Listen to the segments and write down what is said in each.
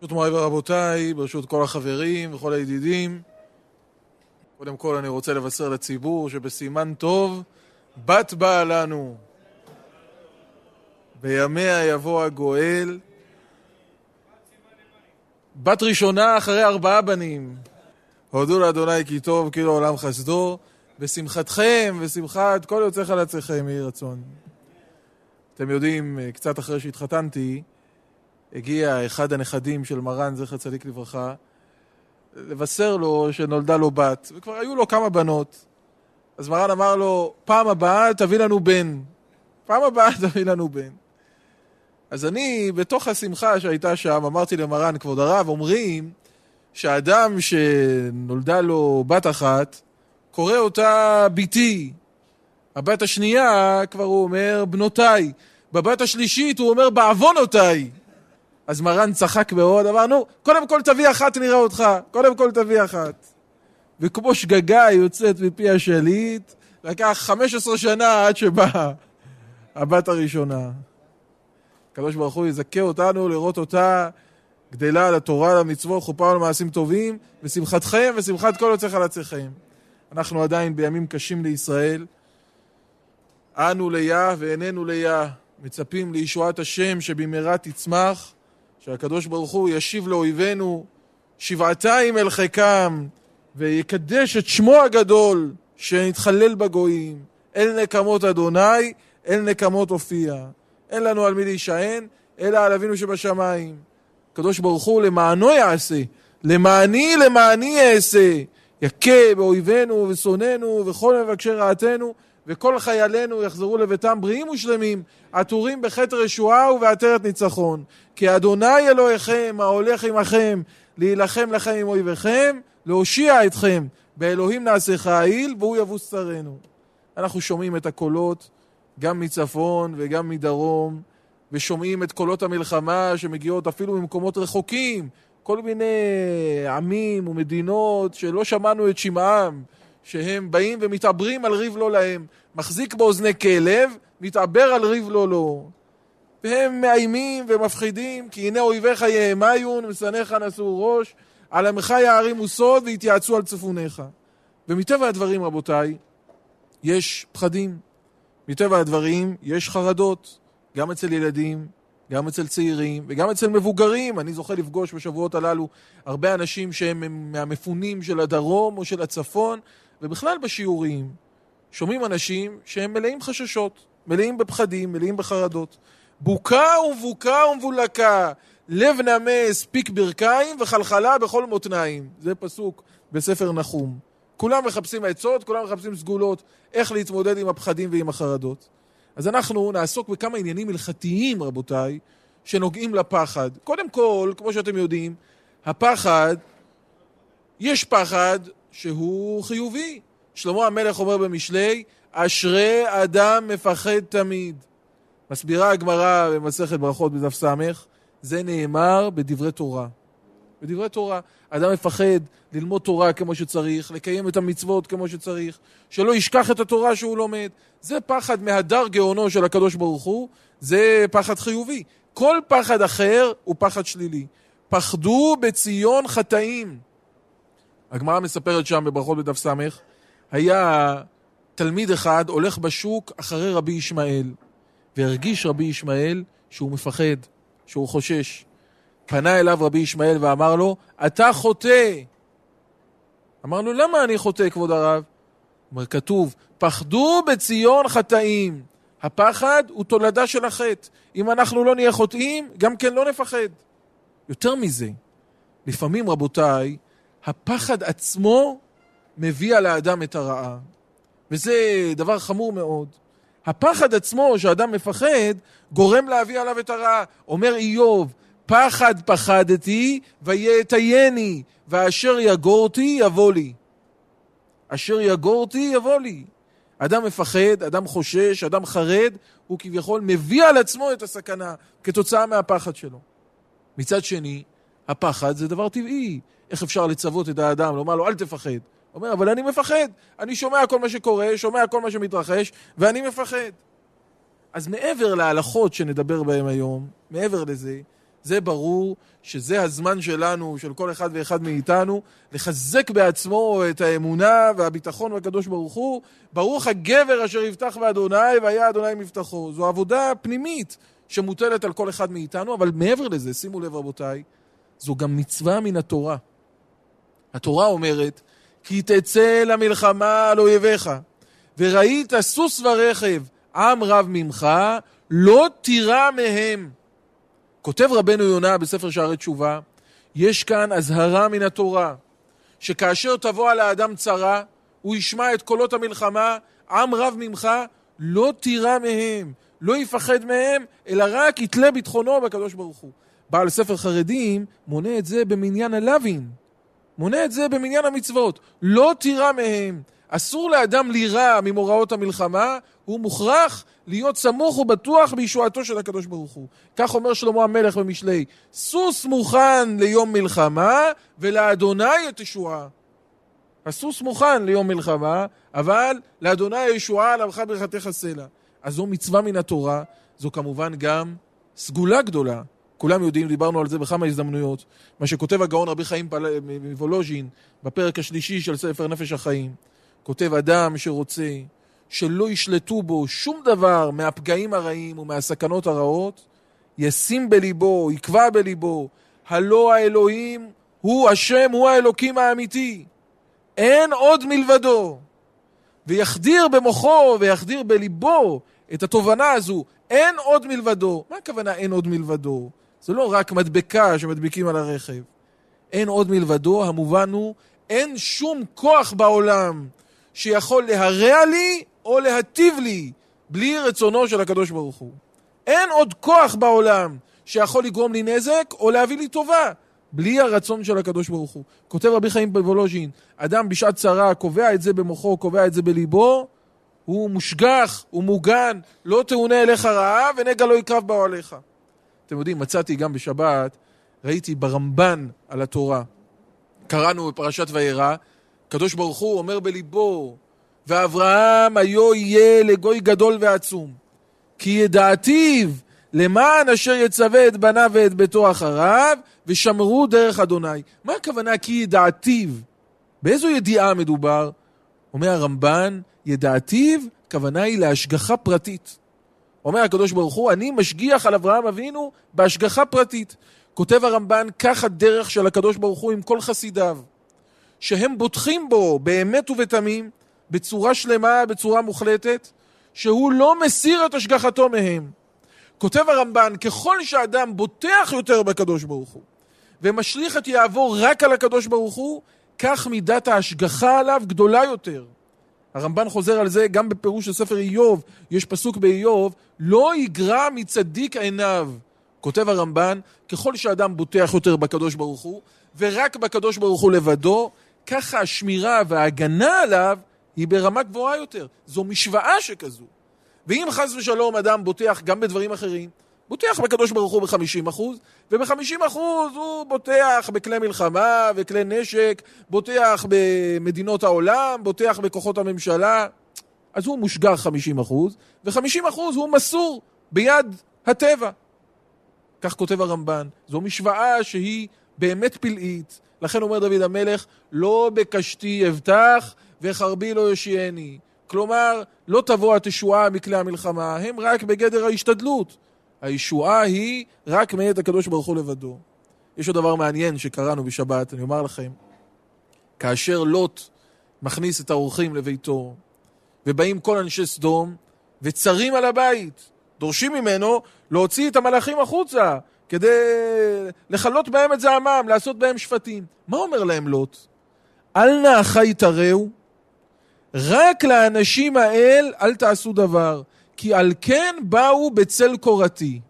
ברשות מוריי ורבותיי, ברשות כל החברים וכל הידידים, קודם כל אני רוצה לבשר לציבור שבסימן טוב, בת באה לנו. בימיה יבוא הגואל. בת ראשונה אחרי ארבעה בנים. הודו לאדוני כי טוב, כאילו עולם חסדו, בשמחתכם ושמחת כל יוצא חלציכם יהי רצון. אתם יודעים, קצת אחרי שהתחתנתי, הגיע אחד הנכדים של מרן, זכר צדיק לברכה, לבשר לו שנולדה לו בת, וכבר היו לו כמה בנות. אז מרן אמר לו, פעם הבאה תביא לנו בן. פעם הבאה תביא לנו בן. אז אני, בתוך השמחה שהייתה שם, אמרתי למרן, כבוד הרב, אומרים שאדם שנולדה לו בת אחת, קורא אותה ביתי. הבת השנייה, כבר הוא אומר, בנותיי. בבת השלישית הוא אומר, בעוונותיי. אז מרן צחק מאוד, אמר, נו, קודם כל תביא אחת נראה אותך, קודם כל תביא אחת. וכמו שגגה יוצאת מפי השליט, לקח 15 שנה עד שבאה הבת הראשונה. הקדוש ברוך הוא יזכה אותנו לראות אותה גדלה על המצוות, חופה על מעשים טובים, ושמחתכם ושמחת כל יוצא חלציכם. אנחנו עדיין בימים קשים לישראל. אנו ליה ואיננו ליה, מצפים לישועת השם שבמהרה תצמח, שהקדוש ברוך הוא ישיב לאויבינו שבעתיים אל חיקם, ויקדש את שמו הגדול, שנתחלל בגויים. אל נקמות אדוני, אל נקמות הופיע. אין לנו על מי להישען, אלא על אבינו שבשמיים. הקדוש ברוך הוא למענו יעשה, למעני למעני אעשה. יכה באויבינו ושונאינו וכל מבקשי רעתנו, וכל חיילינו יחזרו לביתם בריאים ושלמים, עטורים בחטא רשועה ובעטרת ניצחון. כי אדוני אלוהיכם ההולך עמכם, להילחם לכם עם אויביכם, להושיע אתכם. באלוהים נעשה חיל, והוא יבוס צרינו. אנחנו שומעים את הקולות גם מצפון וגם מדרום, ושומעים את קולות המלחמה שמגיעות אפילו ממקומות רחוקים, כל מיני עמים ומדינות שלא שמענו את שמעם, שהם באים ומתעברים על ריב לא להם. מחזיק באוזני כלב, מתעבר על ריב לא לו. והם מאיימים ומפחידים, כי הנה אויביך יהמיון, ושנאיך נשאו ראש, על עמך יערימו סוד ויתייעצו על צפוניך. ומטבע הדברים, רבותיי, יש פחדים. מטבע הדברים יש חרדות, גם אצל ילדים, גם אצל צעירים וגם אצל מבוגרים. אני זוכה לפגוש בשבועות הללו הרבה אנשים שהם מהמפונים של הדרום או של הצפון, ובכלל בשיעורים שומעים אנשים שהם מלאים חששות, מלאים בפחדים, מלאים בחרדות. בוקה ומבוקה ומבולקה, לב נמס, פיק ברכיים וחלחלה בכל מותניים. זה פסוק בספר נחום. כולם מחפשים עצות, כולם מחפשים סגולות, איך להתמודד עם הפחדים ועם החרדות. אז אנחנו נעסוק בכמה עניינים הלכתיים, רבותיי, שנוגעים לפחד. קודם כל, כמו שאתם יודעים, הפחד, יש פחד שהוא חיובי. שלמה המלך אומר במשלי, אשרי אדם מפחד תמיד. מסבירה הגמרא במסכת ברכות בדף ס', זה נאמר בדברי תורה. בדברי תורה. אדם מפחד ללמוד תורה כמו שצריך, לקיים את המצוות כמו שצריך, שלא ישכח את התורה שהוא לומד. זה פחד מהדר גאונו של הקדוש ברוך הוא, זה פחד חיובי. כל פחד אחר הוא פחד שלילי. פחדו בציון חטאים. הגמרא מספרת שם בברכות בדף ס', היה תלמיד אחד הולך בשוק אחרי רבי ישמעאל, והרגיש רבי ישמעאל שהוא מפחד, שהוא חושש. פנה אליו רבי ישמעאל ואמר לו, אתה חוטא. אמר לו, למה אני חוטא, כבוד הרב? אומר, כתוב, פחדו בציון חטאים. הפחד הוא תולדה של החטא. אם אנחנו לא נהיה חוטאים, גם כן לא נפחד. יותר מזה, לפעמים, רבותיי, הפחד עצמו מביא על האדם את הרעה. וזה דבר חמור מאוד. הפחד עצמו, שאדם מפחד, גורם להביא עליו את הרעה. אומר איוב, פחד פחדתי ויאטייני, ואשר יגורתי יבוא לי. אשר יגורתי יבוא לי. אדם מפחד, אדם חושש, אדם חרד, הוא כביכול מביא על עצמו את הסכנה כתוצאה מהפחד שלו. מצד שני, הפחד זה דבר טבעי. איך אפשר לצוות את האדם, לומר לו אל תפחד? הוא אומר, אבל אני מפחד. אני שומע כל מה שקורה, שומע כל מה שמתרחש, ואני מפחד. אז מעבר להלכות שנדבר בהן היום, מעבר לזה, זה ברור שזה הזמן שלנו, של כל אחד ואחד מאיתנו, לחזק בעצמו את האמונה והביטחון בקדוש ברוך הוא. ברוך הגבר אשר יבטח באדוני, והיה אדוני מבטחו. זו עבודה פנימית שמוטלת על כל אחד מאיתנו, אבל מעבר לזה, שימו לב רבותיי, זו גם מצווה מן התורה. התורה אומרת, כי תצא למלחמה על אויביך, וראית סוס ורכב, עם רב ממך, לא תירא מהם. כותב רבנו יונה בספר שערי תשובה, יש כאן אזהרה מן התורה, שכאשר תבוא על האדם צרה, הוא ישמע את קולות המלחמה, עם רב ממך, לא תירא מהם, לא יפחד מהם, אלא רק יתלה ביטחונו בקדוש ברוך הוא. בעל ספר חרדים מונה את זה במניין הלווין, מונה את זה במניין המצוות, לא תירא מהם. אסור לאדם לירא ממוראות המלחמה, הוא מוכרח להיות סמוך ובטוח בישועתו של הקדוש ברוך הוא. כך אומר שלמה המלך במשלי, סוס מוכן ליום מלחמה ולאדוני את ישועה. הסוס מוכן ליום מלחמה, אבל לאדוני הישועה על עמך ברכתך סלע. אז זו מצווה מן התורה, זו כמובן גם סגולה גדולה. כולם יודעים, דיברנו על זה בכמה הזדמנויות. מה שכותב הגאון רבי חיים פל... מוולוז'ין בפרק השלישי של ספר נפש החיים. כותב אדם שרוצה שלא ישלטו בו שום דבר מהפגעים הרעים ומהסכנות הרעות, ישים בליבו, יקבע בליבו, הלא האלוהים הוא השם, הוא האלוקים האמיתי. אין עוד מלבדו. ויחדיר במוחו ויחדיר בליבו את התובנה הזו, אין עוד מלבדו. מה הכוונה אין עוד מלבדו? זה לא רק מדבקה שמדביקים על הרכב. אין עוד מלבדו, המובן הוא, אין שום כוח בעולם שיכול להרע לי או להטיב לי בלי רצונו של הקדוש ברוך הוא. אין עוד כוח בעולם שיכול לגרום לי נזק או להביא לי טובה בלי הרצון של הקדוש ברוך הוא. כותב רבי חיים בוולוז'ין, אדם בשעת צרה קובע את זה במוחו, קובע את זה בליבו, הוא מושגח, הוא מוגן, לא תאונה אליך רעה ונגע לא יקרב באוהליך. אתם יודעים, מצאתי גם בשבת, ראיתי ברמב"ן על התורה. קראנו בפרשת וירא, הקדוש ברוך הוא אומר בליבו, ואברהם היו יהיה לגוי גדול ועצום, כי ידעתיו למען אשר יצווה את בניו ואת ביתו אחריו, ושמרו דרך אדוני. מה הכוונה כי ידעתיו? באיזו ידיעה מדובר? אומר הרמב"ן, ידעתיו, הכוונה היא להשגחה פרטית. אומר הקדוש ברוך הוא, אני משגיח על אברהם אבינו בהשגחה פרטית. כותב הרמב"ן, כך הדרך של הקדוש ברוך הוא עם כל חסידיו, שהם בוטחים בו באמת ובתמים, בצורה שלמה, בצורה מוחלטת, שהוא לא מסיר את השגחתו מהם. כותב הרמב"ן, ככל שאדם בוטח יותר בקדוש ברוך הוא, ומשליך את יהבו רק על הקדוש ברוך הוא, כך מידת ההשגחה עליו גדולה יותר. הרמב"ן חוזר על זה גם בפירוש של ספר איוב, יש פסוק באיוב, לא יגרע מצדיק עיניו. כותב הרמב"ן, ככל שאדם בוטח יותר בקדוש ברוך הוא, ורק בקדוש ברוך הוא לבדו, ככה השמירה וההגנה עליו היא ברמה גבוהה יותר. זו משוואה שכזו. ואם חס ושלום אדם בוטח גם בדברים אחרים, בוטח בקדוש ברוך הוא ב-50 אחוז, וב-50 אחוז הוא בוטח בכלי מלחמה וכלי נשק, בוטח במדינות העולם, בוטח בכוחות הממשלה, אז הוא מושגח 50 אחוז, ו-50 אחוז הוא מסור ביד הטבע. כך כותב הרמב"ן. זו משוואה שהיא באמת פלאית. לכן אומר דוד המלך, לא בקשתי אבטח וחרבי לא יושיעני. כלומר, לא תבוא התשועה מכלי המלחמה, הם רק בגדר ההשתדלות. הישועה היא רק מאת הקדוש ברוך הוא לבדו. יש עוד דבר מעניין שקראנו בשבת, אני אומר לכם. כאשר לוט מכניס את האורחים לביתו, ובאים כל אנשי סדום, וצרים על הבית, דורשים ממנו להוציא את המלאכים החוצה, כדי לכלות בהם את זעמם, לעשות בהם שפטים. מה אומר להם לוט? אל נא אחי תראו, רק לאנשים האל אל תעשו דבר, כי על כן באו בצל קורתי.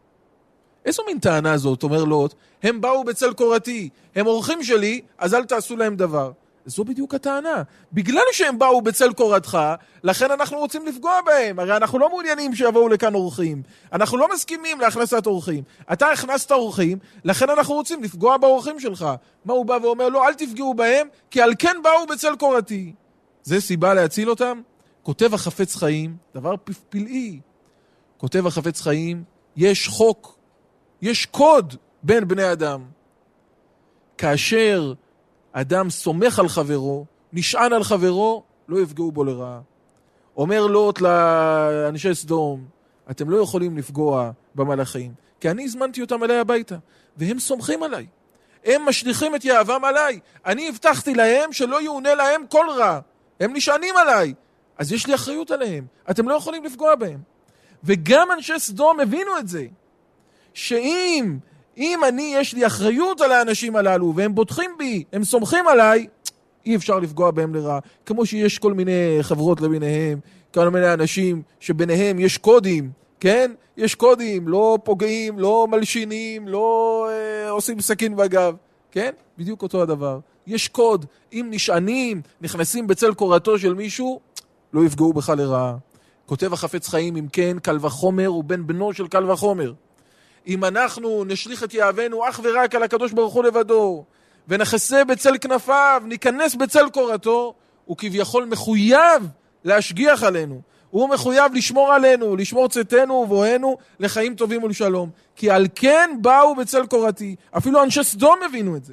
איזו מין טענה זאת, אומר לוט? הם באו בצל קורתי, הם אורחים שלי, אז אל תעשו להם דבר. זו בדיוק הטענה. בגלל שהם באו בצל קורתך, לכן אנחנו רוצים לפגוע בהם. הרי אנחנו לא מעוניינים שיבואו לכאן אורחים. אנחנו לא מסכימים להכנסת אורחים. אתה הכנסת אורחים, לכן אנחנו רוצים לפגוע באורחים שלך. מה הוא בא ואומר? לא, אל תפגעו בהם, כי על כן באו בצל קורתי. זה סיבה להציל אותם? כותב החפץ חיים, דבר פלאי, כותב החפץ חיים, יש חוק, יש קוד בין בני אדם. כאשר אדם סומך על חברו, נשען על חברו, לא יפגעו בו לרעה. אומר לוט לאנשי סדום, אתם לא יכולים לפגוע במלאכים, כי אני הזמנתי אותם אליי הביתה, והם סומכים עליי. הם משליכים את יהבם עליי. אני הבטחתי להם שלא יאונה להם כל רע. הם נשענים עליי. אז יש לי אחריות עליהם. אתם לא יכולים לפגוע בהם. וגם אנשי סדום הבינו את זה. שאם, אם אני, יש לי אחריות על האנשים הללו, והם בוטחים בי, הם סומכים עליי, אי אפשר לפגוע בהם לרעה. כמו שיש כל מיני חברות למיניהם, כל מיני אנשים שביניהם יש קודים, כן? יש קודים, לא פוגעים, לא מלשינים, לא אה, עושים סכין בגב, כן? בדיוק אותו הדבר. יש קוד, אם נשענים, נכנסים בצל קורתו של מישהו, לא יפגעו בך לרעה. כותב החפץ חיים, אם כן, קל וחומר הוא בן בנו של קל וחומר. אם אנחנו נשליך את יהבנו אך ורק על הקדוש ברוך הוא לבדו, ונחסה בצל כנפיו, ניכנס בצל קורתו, הוא כביכול מחויב להשגיח עלינו. הוא מחויב לשמור עלינו, לשמור צאתנו ובואנו לחיים טובים ולשלום. כי על כן באו בצל קורתי. אפילו אנשי סדום הבינו את זה.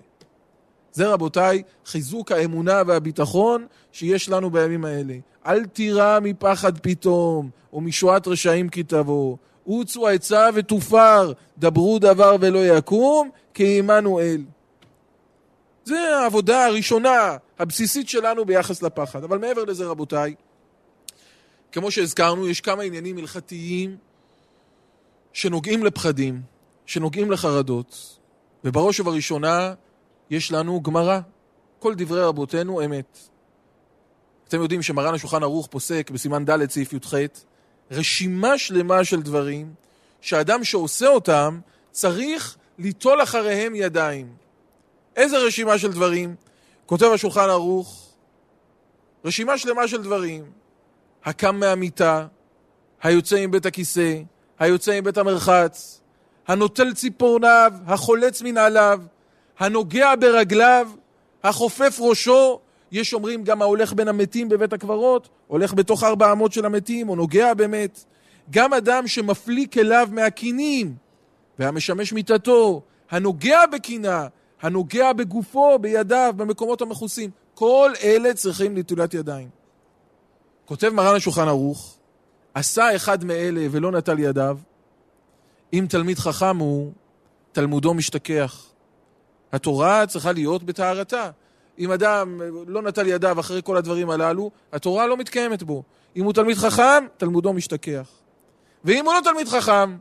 זה רבותיי, חיזוק האמונה והביטחון שיש לנו בימים האלה. אל תירא מפחד פתאום, ומשעת רשעים כי תבוא. עוצו עצה ותופר, דברו דבר ולא יקום, כי עמנו אל. זה העבודה הראשונה, הבסיסית שלנו ביחס לפחד. אבל מעבר לזה, רבותיי, כמו שהזכרנו, יש כמה עניינים הלכתיים שנוגעים לפחדים, שנוגעים לחרדות, ובראש ובראשונה יש לנו גמרא. כל דברי רבותינו אמת. אתם יודעים שמרן השולחן ערוך פוסק בסימן ד' סעיף י"ח רשימה שלמה של דברים שאדם שעושה אותם צריך ליטול אחריהם ידיים. איזה רשימה של דברים? כותב השולחן ערוך, רשימה שלמה של דברים. הקם מהמיטה, היוצא עם בית הכיסא, היוצא עם בית המרחץ, הנוטל ציפורניו, החולץ מנעליו, הנוגע ברגליו, החופף ראשו, יש אומרים גם ההולך בין המתים בבית הקברות, הולך בתוך ארבע אמות של המתים, או נוגע במת. גם אדם שמפליא כליו מהקינים, והמשמש מיטתו, הנוגע בקינה, הנוגע בגופו, בידיו, במקומות המכוסים. כל אלה צריכים נטולת ידיים. כותב מרן השולחן ערוך, עשה אחד מאלה ולא נטל ידיו, אם תלמיד חכם הוא, תלמודו משתכח. התורה צריכה להיות בטהרתה. אם אדם לא נטל ידיו אחרי כל הדברים הללו, התורה לא מתקיימת בו. אם הוא תלמיד חכם, תלמודו משתכח. ואם הוא לא תלמיד חכם,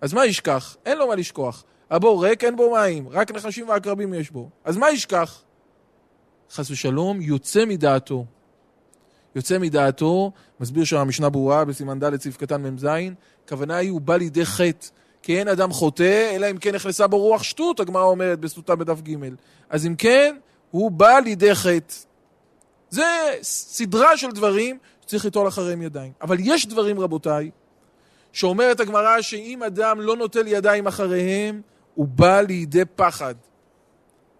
אז מה ישכח? אין לו מה לשכוח. הבור ריק, אין בו מים, רק נחשים ועקרבים יש בו. אז מה ישכח? חס ושלום, יוצא מדעתו. יוצא מדעתו, מסביר שם המשנה ברורה בסימן ד' סעיף קטן מ"ז, הכוונה היא הוא בא לידי חטא. כי אין אדם חוטא, אלא אם כן נכנסה בו רוח שטות, הגמרא אומרת בסוטה בדף ג'. אז אם כן, הוא בא לידי חטא. זה סדרה של דברים שצריך ליטול אחריהם ידיים. אבל יש דברים, רבותיי, שאומרת הגמרא שאם אדם לא נוטל ידיים אחריהם, הוא בא לידי פחד.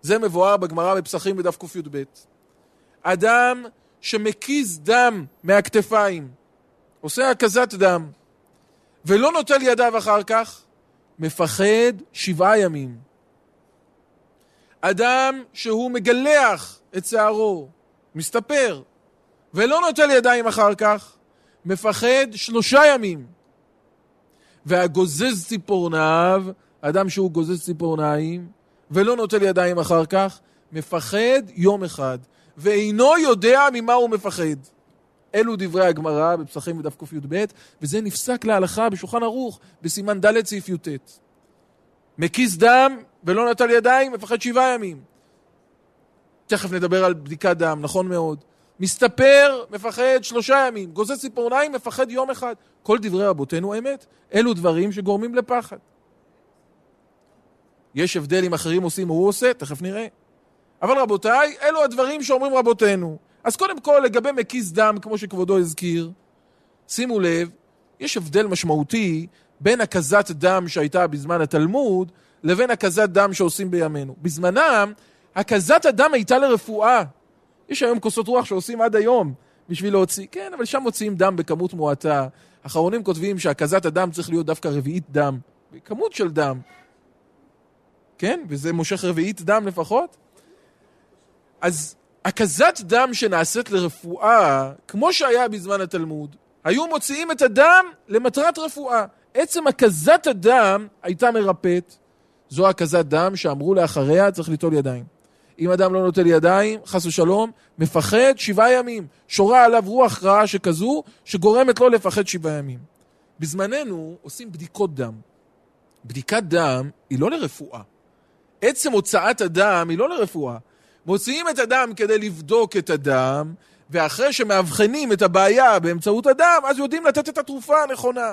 זה מבואר בגמרא בפסחים בדף קי"ב. אדם שמקיז דם מהכתפיים, עושה הקזת דם, ולא נוטל ידיו אחר כך, מפחד שבעה ימים. אדם שהוא מגלח את שערו, מסתפר, ולא נוטל ידיים אחר כך, מפחד שלושה ימים. והגוזז ציפורניו, אדם שהוא גוזז ציפורניים, ולא נוטל ידיים אחר כך, מפחד יום אחד. ואינו יודע ממה הוא מפחד. אלו דברי הגמרא בפסחים בדף קי"ב, וזה נפסק להלכה בשולחן ערוך, בסימן ד' סעיף י"ט. מקיס דם ולא נטל ידיים, מפחד שבעה ימים. תכף נדבר על בדיקת דם, נכון מאוד. מסתפר, מפחד שלושה ימים. גוזר ציפורניים, מפחד יום אחד. כל דברי רבותינו אמת. אלו דברים שגורמים לפחד. יש הבדל אם אחרים עושים או הוא עושה, תכף נראה. אבל רבותיי, אלו הדברים שאומרים רבותינו. אז קודם כל, לגבי מקיס דם, כמו שכבודו הזכיר, שימו לב, יש הבדל משמעותי בין הקזת דם שהייתה בזמן התלמוד, לבין הקזת דם שעושים בימינו. בזמנם, הקזת הדם הייתה לרפואה. יש היום כוסות רוח שעושים עד היום בשביל להוציא, כן, אבל שם מוציאים דם בכמות מועטה. אחרונים כותבים שהקזת הדם צריך להיות דווקא רביעית דם, בכמות של דם. כן? וזה מושך רביעית דם לפחות. אז הקזת דם שנעשית לרפואה, כמו שהיה בזמן התלמוד, היו מוציאים את הדם למטרת רפואה. עצם הקזת הדם הייתה מרפאת. זו הקזת דם שאמרו לאחריה צריך ליטול ידיים. אם אדם לא נוטל ידיים, חס ושלום, מפחד שבעה ימים. שורה עליו רוח רעה שכזו, שגורמת לו לפחד שבעה ימים. בזמננו עושים בדיקות דם. בדיקת דם היא לא לרפואה. עצם הוצאת הדם היא לא לרפואה. מוציאים את הדם כדי לבדוק את הדם, ואחרי שמאבחנים את הבעיה באמצעות הדם, אז יודעים לתת את התרופה הנכונה.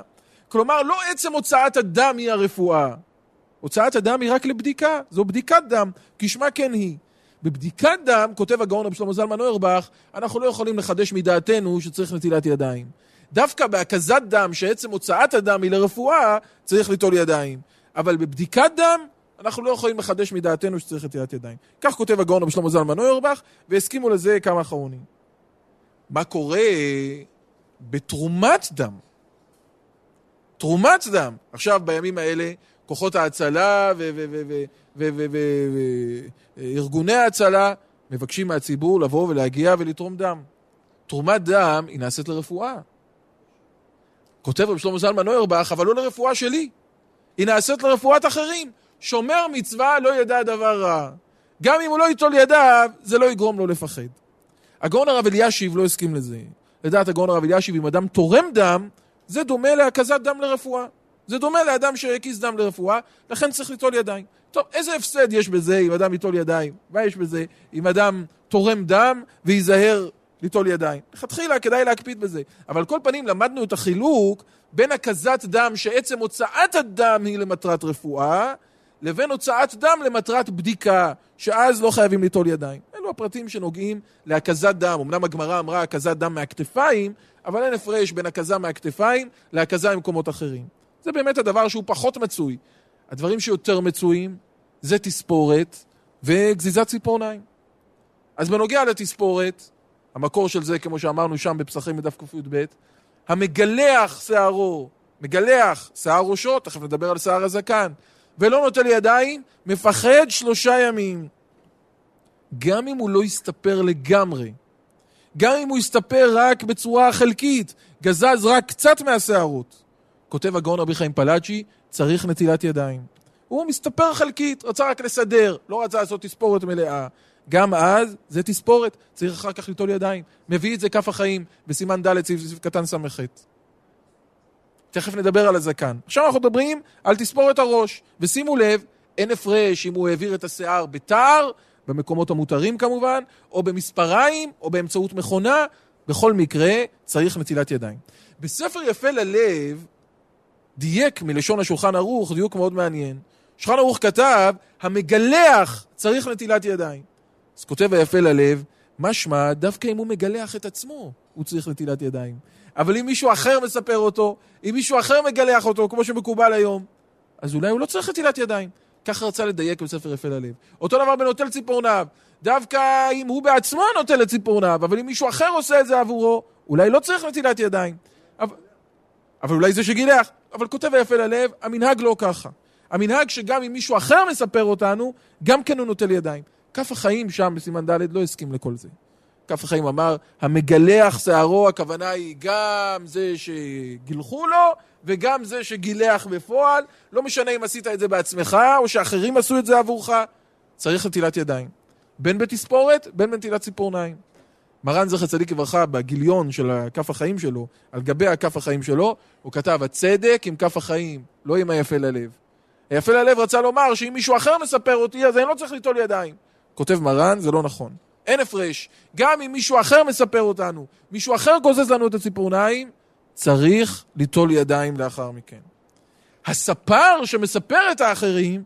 כלומר, לא עצם הוצאת הדם היא הרפואה. הוצאת הדם היא רק לבדיקה, זו בדיקת דם, כשמה כן היא. בבדיקת דם, כותב הגאון רב שלמה זלמן אוירבך, אנחנו לא יכולים לחדש מדעתנו שצריך נטילת ידיים. דווקא בהקזת דם, שעצם הוצאת הדם היא לרפואה, צריך ליטול ידיים. אבל בבדיקת דם, אנחנו לא יכולים לחדש מדעתנו שצריך נטילת ידיים. כך כותב הגאון רב שלמה זלמן אוירבך, והסכימו לזה כמה אחרונים. מה קורה בתרומת דם? תרומת דם. עכשיו, בימים האלה, כוחות ההצלה וארגוני ההצלה מבקשים מהציבור לבוא ולהגיע ולתרום דם. תרומת דם היא נעשית לרפואה. כותב רב שלמה זלמן נוירבך, אבל לא לרפואה שלי. היא נעשית לרפואת אחרים. שומר מצווה לא ידע דבר רע. גם אם הוא לא ייטול ידיו, זה לא יגרום לו לפחד. הגאון הרב אלישיב לא הסכים לזה. לדעת הגאון הרב אלישיב, אם אדם תורם דם, זה דומה להקזת דם לרפואה. זה דומה לאדם שהקיז דם לרפואה, לכן צריך ליטול ידיים. טוב, איזה הפסד יש בזה אם אדם ייטול ידיים? מה יש בזה אם אדם תורם דם וייזהר ליטול ידיים? לכתחילה כדאי להקפיד בזה. אבל כל פנים למדנו את החילוק בין הקזת דם שעצם הוצאת הדם היא למטרת רפואה, לבין הוצאת דם למטרת בדיקה, שאז לא חייבים ליטול ידיים. אלו הפרטים שנוגעים להקזת דם. אמנם הגמרא אמרה הקזת דם מהכתפיים, אבל אין הפרש בין הקזה מהכתפיים להקזה ממקומות אחרים. זה באמת הדבר שהוא פחות מצוי. הדברים שיותר מצויים זה תספורת וגזיזת ציפורניים. אז בנוגע לתספורת, המקור של זה, כמו שאמרנו שם בפסחים בדף קי"ב, המגלח שערו, מגלח שיער ראשו, תכף נדבר על שיער הזקן, ולא נוטל ידיים, מפחד שלושה ימים. גם אם הוא לא יסתפר לגמרי, גם אם הוא יסתפר רק בצורה חלקית, גזז רק קצת מהשערות. כותב הגאון רבי חיים פלאג'י, צריך נטילת ידיים. הוא מסתפר חלקית, רצה רק לסדר, לא רצה לעשות תספורת מלאה. גם אז זה תספורת, צריך אחר כך ליטול ידיים. מביא את זה כף החיים, בסימן ד' סעיף קטן ס"ח. תכף נדבר על הזקן. עכשיו אנחנו מדברים על תספורת הראש, ושימו לב, אין הפרש אם הוא העביר את השיער בתער, במקומות המותרים כמובן, או במספריים, או באמצעות מכונה, בכל מקרה צריך נטילת ידיים. בספר יפה ללב, דייק מלשון השולחן ערוך, דיוק מאוד מעניין. שולחן ערוך כתב, המגלח צריך נטילת ידיים. אז כותב היפה ללב, משמע, דווקא אם הוא מגלח את עצמו, הוא צריך נטילת ידיים. אבל אם מישהו אחר מספר אותו, אם מישהו אחר מגלח אותו, כמו שמקובל היום, אז אולי הוא לא צריך נטילת ידיים. ככה רצה לדייק בספר יפה ללב. אותו דבר בנוטל ציפורניו. דווקא אם הוא בעצמו נוטל את ציפורניו, אבל אם מישהו אחר עושה את זה עבורו, אולי לא צריך נטילת ידיים. אבל, אבל אולי זה שגילח. אבל כותב היפה ללב, המנהג לא ככה. המנהג שגם אם מישהו אחר מספר אותנו, גם כן הוא נוטל ידיים. כף החיים שם בסימן ד' לא הסכים לכל זה. כף החיים אמר, המגלח שערו, הכוונה היא גם זה שגילחו לו, וגם זה שגילח בפועל. לא משנה אם עשית את זה בעצמך, או שאחרים עשו את זה עבורך, צריך נטילת ידיים. בין בתספורת, בין בנטילת ציפורניים. מרן זכר צדיק לברכה, בגיליון של כף החיים שלו, על גבי הכף החיים שלו, הוא כתב, הצדק עם כף החיים, לא עם היפה ללב. היפה ללב רצה לומר שאם מישהו אחר מספר אותי, אז אני לא צריך ליטול ידיים. כותב מרן, זה לא נכון. אין הפרש. גם אם מישהו אחר מספר אותנו, מישהו אחר גוזז לנו את הציפורניים, צריך ליטול ידיים לאחר מכן. הספר שמספר את האחרים,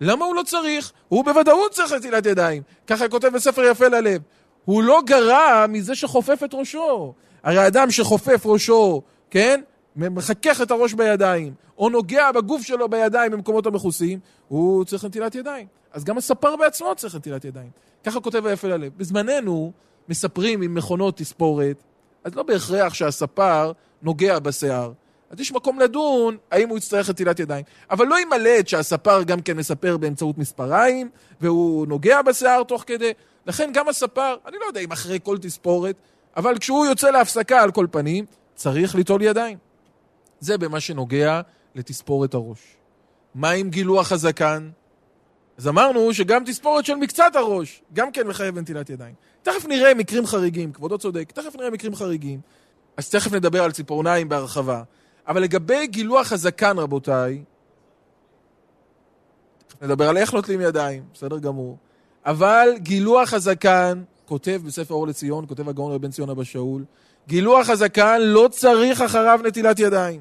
למה הוא לא צריך? הוא בוודאות צריך נטילת ידיים. ככה כותב בספר יפה ללב. הוא לא גרע מזה שחופף את ראשו. הרי האדם שחופף ראשו, כן? מחכך את הראש בידיים, או נוגע בגוף שלו בידיים במקומות המכוסים, הוא צריך נטילת ידיים. אז גם הספר בעצמו צריך נטילת ידיים. ככה כותב היפה ללב. בזמננו מספרים עם מכונות תספורת, אז לא בהכרח שהספר נוגע בשיער. אז יש מקום לדון האם הוא יצטרך נטילת ידיים. אבל לא יימלט שהספר גם כן מספר באמצעות מספריים, והוא נוגע בשיער תוך כדי. לכן גם הספר, אני לא יודע אם אחרי כל תספורת, אבל כשהוא יוצא להפסקה על כל פנים, צריך ליטול ידיים. זה במה שנוגע לתספורת הראש. מה עם גילוח הזקן? אז אמרנו שגם תספורת של מקצת הראש, גם כן מחייב נטילת ידיים. תכף נראה מקרים חריגים, כבודו צודק, תכף נראה מקרים חריגים. אז תכף נדבר על ציפורניים בהרחבה. אבל לגבי גילוח הזקן, רבותיי, נדבר על איך נוטלים ידיים, בסדר גמור. אבל גילוח הזקן, כותב בספר אור לציון, כותב הגאון רבן ציון אבא שאול, גילוח הזקן לא צריך אחריו נטילת ידיים.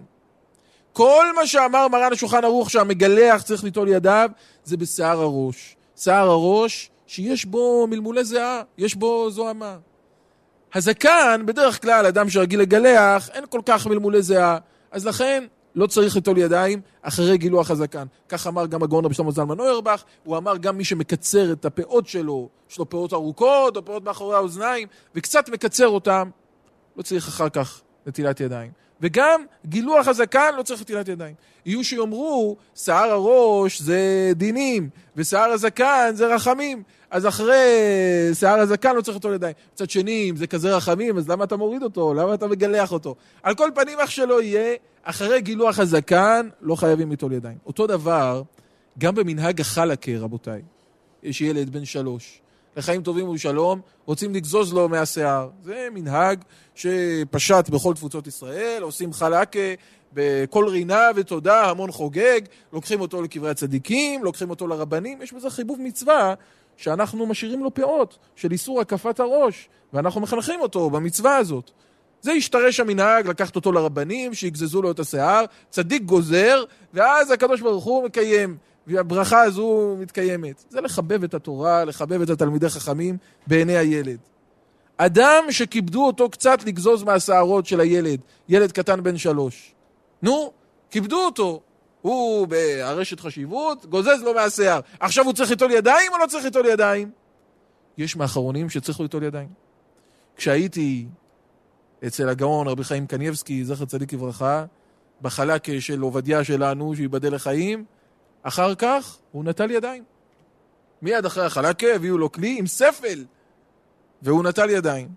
כל מה שאמר מרן השולחן ערוך שהמגלח צריך ליטול ידיו, זה בשיער הראש. שיער הראש שיש בו מלמולי זיעה, יש בו זוהמה. הזקן, בדרך כלל, אדם שרגיל לגלח, אין כל כך מלמולי זיעה, אז לכן לא צריך ליטול ידיים אחרי גילוח הזקן. כך אמר גם הגאון רבי שלמה זלמן אוירבך, הוא אמר גם מי שמקצר את הפאות שלו, יש לו פאות ארוכות או פאות מאחורי האוזניים, וקצת מקצר אותם, לא צריך אחר כך נטילת ידיים. וגם גילוח הזקן לא צריך נטילת ידיים. יהיו שיאמרו, שיער הראש זה דינים, ושיער הזקן זה רחמים. אז אחרי שיער הזקן לא צריך ליטול ידיים. מצד שני, אם זה כזה רחמים, אז למה אתה מוריד אותו? למה אתה מגלח אותו? על כל פנים, איך שלא יהיה, אחרי גילוח הזקן לא חייבים ליטול ידיים. אותו דבר, גם במנהג החלקה, רבותיי. יש ילד בן שלוש, לחיים טובים ולשלום, רוצים לגזוז לו מהשיער. זה מנהג שפשט בכל תפוצות ישראל, עושים חלקה בכל רינה ותודה, המון חוגג, לוקחים אותו לקברי הצדיקים, לוקחים אותו לרבנים, יש בזה חיבוב מצווה שאנחנו משאירים לו פאות של איסור הקפת הראש, ואנחנו מחנכים אותו במצווה הזאת. זה השתרש המנהג לקחת אותו לרבנים, שיגזזו לו את השיער, צדיק גוזר, ואז הקדוש ברוך הוא מקיים. והברכה הזו מתקיימת. זה לחבב את התורה, לחבב את התלמידי חכמים בעיני הילד. אדם שכיבדו אותו קצת לגזוז מהשערות של הילד, ילד קטן בן שלוש. נו, כיבדו אותו. הוא בארשת חשיבות, גוזז לו מהשיער. עכשיו הוא צריך ליטול ידיים או לא צריך ליטול ידיים? יש מאחרונים שצריך ליטול ידיים. כשהייתי אצל הגאון רבי חיים קניבסקי, זכר צדיק לברכה, בחלקה של עובדיה שלנו, שייבדל לחיים, אחר כך הוא נטל ידיים. מיד אחרי החלקה הביאו לו כלי עם ספל, והוא נטל ידיים.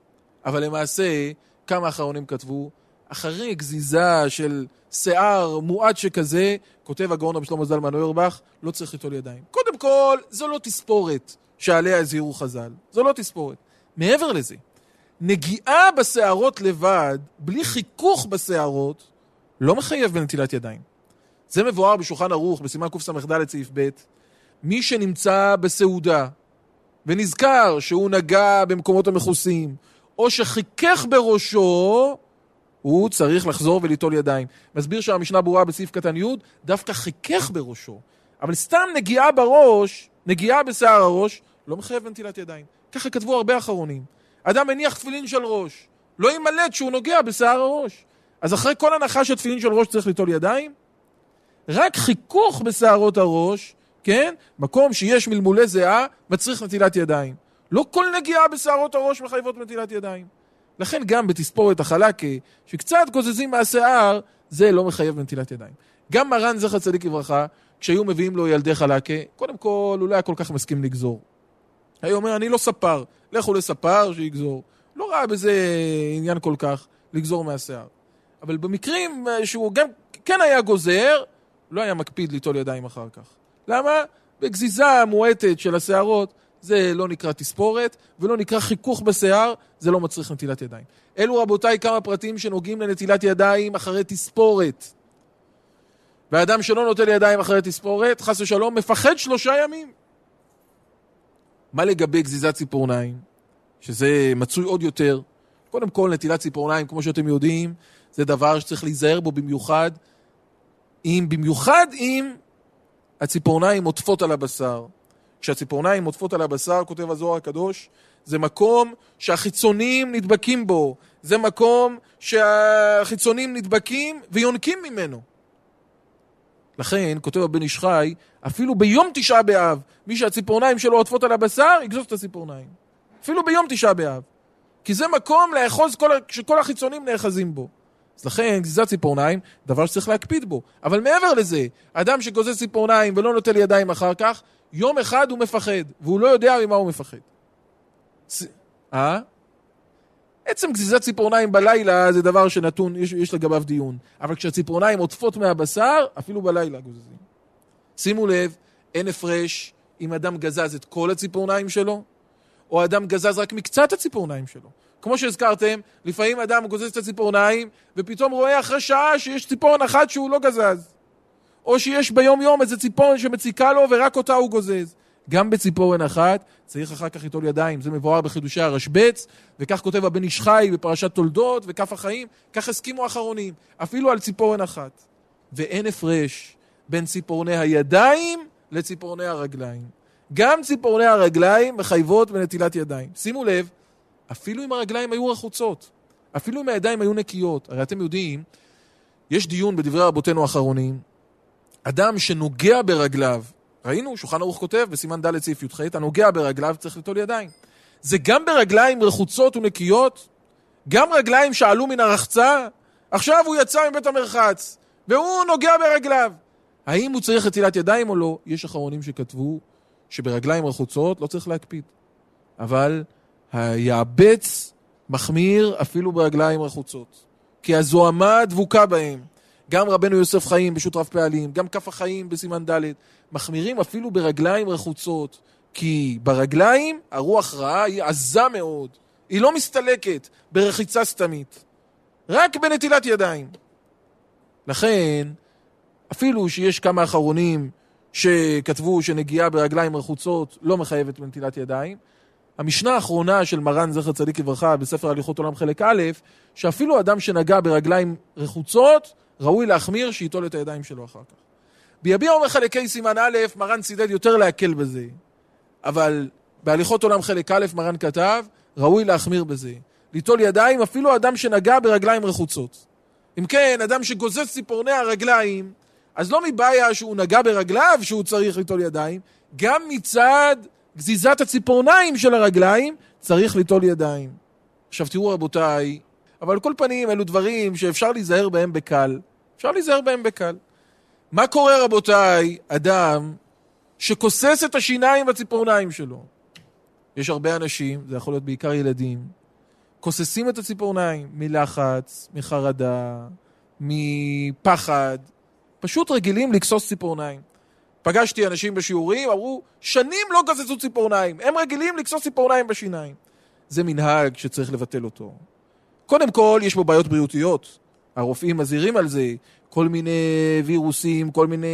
אבל למעשה, כמה אחרונים כתבו, אחרי גזיזה של שיער מועט שכזה, כותב הגאון רבי שלמה זלמן אוירבך, לא צריך ליטול ידיים. קודם כל, זו לא תספורת שעליה הזהירו חז"ל. זו לא תספורת. מעבר לזה, נגיעה בשערות לבד, בלי חיכוך בשערות, לא מחייב בנטילת ידיים. זה מבואר בשולחן ערוך, בסימן קס"ד סעיף ב', מי שנמצא בסעודה ונזכר שהוא נגע במקומות המכוסים, או שחיכך בראשו, הוא צריך לחזור וליטול ידיים. מסביר שהמשנה ברורה בסעיף קטן י', דווקא חיכך בראשו. אבל סתם נגיעה בראש, נגיעה בשיער הראש, לא מחייב בנטילת ידיים. ככה כתבו הרבה אחרונים. אדם מניח תפילין של ראש, לא ימלט שהוא נוגע בשיער הראש. אז אחרי כל הנחה של תפילין של ראש צריך ליטול ידיים? רק חיכוך בשערות הראש, כן? מקום שיש מלמולי זיעה, מצריך נטילת ידיים. לא כל נגיעה בשערות הראש מחייבות נטילת ידיים. לכן גם בתספורת החלקה, שקצת גוזזים מהשיער, זה לא מחייב נטילת ידיים. גם מרן זכר צדיק לברכה, כשהיו מביאים לו ילדי חלקה, קודם כל הוא לא היה כל כך מסכים לגזור. היה אומר, אני לא ספר, לכו לספר שיגזור. לא ראה בזה עניין כל כך לגזור מהשיער. אבל במקרים שהוא גם כן היה גוזר, לא היה מקפיד ליטול ידיים אחר כך. למה? בגזיזה מועטת של השערות, זה לא נקרא תספורת, ולא נקרא חיכוך בשיער, זה לא מצריך נטילת ידיים. אלו רבותיי כמה פרטים שנוגעים לנטילת ידיים אחרי תספורת. ואדם שלא נוטל ידיים אחרי תספורת, חס ושלום, מפחד שלושה ימים. מה לגבי גזיזת ציפורניים? שזה מצוי עוד יותר. קודם כל, נטילת ציפורניים, כמו שאתם יודעים, זה דבר שצריך להיזהר בו במיוחד, אם, במיוחד אם הציפורניים עוטפות על הבשר. כשהציפורניים עוטפות על הבשר, כותב הזוהר הקדוש, זה מקום שהחיצונים נדבקים בו. זה מקום שהחיצונים נדבקים ויונקים ממנו. לכן, כותב הבן איש חי, אפילו ביום תשעה באב, מי שהציפורניים שלו עוטפות על הבשר, יגזוז את הציפורניים. אפילו ביום תשעה באב. כי זה מקום לאחוז כל, שכל החיצונים נאחזים בו. אז לכן גזיזת ציפורניים, דבר שצריך להקפיד בו. אבל מעבר לזה, אדם שגוזז ציפורניים ולא נוטל ידיים אחר כך, יום אחד הוא מפחד, והוא לא יודע ממה הוא מפחד. אה? עצם גזיזת ציפורניים בלילה זה דבר שנתון, יש, יש לגביו דיון. אבל כשהציפורניים עוטפות מהבשר, אפילו בלילה גוזזים. שימו לב, אין הפרש אם אדם גזז את כל הציפורניים שלו, או אדם גזז רק מקצת הציפורניים שלו. כמו שהזכרתם, לפעמים אדם גוזז את הציפורניים, ופתאום רואה אחרי שעה שיש ציפורן אחת שהוא לא גזז. או שיש ביום יום איזה ציפורן שמציקה לו ורק אותה הוא גוזז. גם בציפורן אחת צריך אחר כך ליטול ידיים. זה מבואר בחידושי הרשב"ץ, וכך כותב הבן איש חי בפרשת תולדות וכף החיים, כך הסכימו האחרונים, אפילו על ציפורן אחת. ואין הפרש בין ציפורני הידיים לציפורני הרגליים. גם ציפורני הרגליים מחייבות בנטילת ידיים. שימו לב, אפילו אם הרגליים היו רחוצות, אפילו אם הידיים היו נקיות, הרי אתם יודעים, יש דיון בדברי רבותינו האחרונים, אדם שנוגע ברגליו, ראינו, שולחן ערוך כותב בסימן ד' סעיף י"ח, הנוגע ברגליו צריך ליטול ידיים. זה גם ברגליים רחוצות ונקיות, גם רגליים שעלו מן הרחצה, עכשיו הוא יצא מבית המרחץ, והוא נוגע ברגליו. האם הוא צריך נטילת ידיים או לא? יש אחרונים שכתבו שברגליים רחוצות לא צריך להקפיד. אבל היעבץ מחמיר אפילו ברגליים רחוצות. כי הזוהמה דבוקה בהם. גם רבנו יוסף חיים בשו"ת רב פעלים, גם כף החיים בסימן ד', מחמירים אפילו ברגליים רחוצות. כי ברגליים הרוח רעה היא עזה מאוד. היא לא מסתלקת ברחיצה סתמית. רק בנטילת ידיים. לכן, אפילו שיש כמה אחרונים שכתבו שנגיעה ברגליים רחוצות לא מחייבת בנטילת ידיים, המשנה האחרונה של מרן זכר צדיק לברכה בספר הליכות עולם חלק א', שאפילו אדם שנגע ברגליים רחוצות, ראוי להחמיר שייטול את הידיים שלו אחר כך. ביביע אומר חלקי סימן א', מרן צידד יותר להקל בזה, אבל בהליכות עולם חלק א', מרן כתב, ראוי להחמיר בזה. ליטול ידיים אפילו אדם שנגע ברגליים רחוצות. אם כן, אדם שגוזז ציפורני הרגליים, אז לא מבעיה שהוא נגע ברגליו שהוא צריך ליטול ידיים, גם מצד גזיזת הציפורניים של הרגליים צריך ליטול ידיים. עכשיו תראו רבותיי, אבל על כל פנים אלו דברים שאפשר להיזהר בהם בקל. אפשר להיזהר בהם בקל. מה קורה רבותיי, אדם שכוסס את השיניים בציפורניים שלו? יש הרבה אנשים, זה יכול להיות בעיקר ילדים, כוססים את הציפורניים מלחץ, מחרדה, מפחד, פשוט רגילים לכסוס ציפורניים. פגשתי אנשים בשיעורים, אמרו, שנים לא גזזו ציפורניים, הם רגילים לכסוס ציפורניים בשיניים. זה מנהג שצריך לבטל אותו. קודם כל, יש בו בעיות בריאותיות. הרופאים מזהירים על זה, כל מיני וירוסים, כל מיני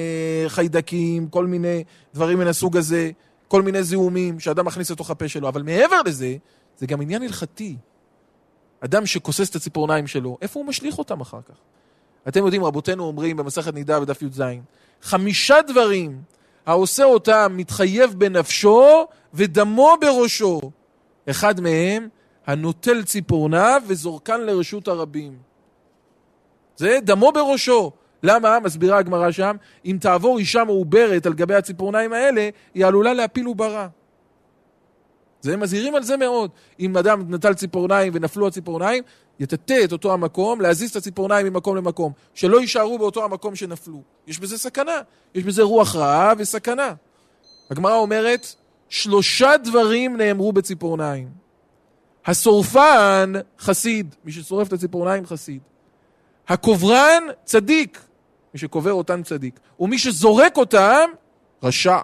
חיידקים, כל מיני דברים מן הסוג הזה, כל מיני זיהומים שאדם מכניס לתוך הפה שלו. אבל מעבר לזה, זה גם עניין הלכתי. אדם שכוסס את הציפורניים שלו, איפה הוא משליך אותם אחר כך? אתם יודעים, רבותינו אומרים במסכת נידה בדף י"ז, חמישה דברים העושה אותם מתחייב בנפשו ודמו בראשו. אחד מהם, הנוטל ציפורניו וזורקן לרשות הרבים. זה דמו בראשו. למה? מסבירה הגמרא שם, אם תעבור אישה מעוברת על גבי הציפורניים האלה, היא עלולה להפיל עוברה. זה מזהירים על זה מאוד. אם אדם נטל ציפורניים ונפלו הציפורניים, יטאטא את אותו המקום, להזיז את הציפורניים ממקום למקום, שלא יישארו באותו המקום שנפלו. יש בזה סכנה, יש בזה רוח רעה וסכנה. הגמרא אומרת, שלושה דברים נאמרו בציפורניים. השורפן, חסיד, מי ששורף את הציפורניים, חסיד. הקוברן, צדיק, מי שקובר אותן צדיק. ומי שזורק אותם, רשע.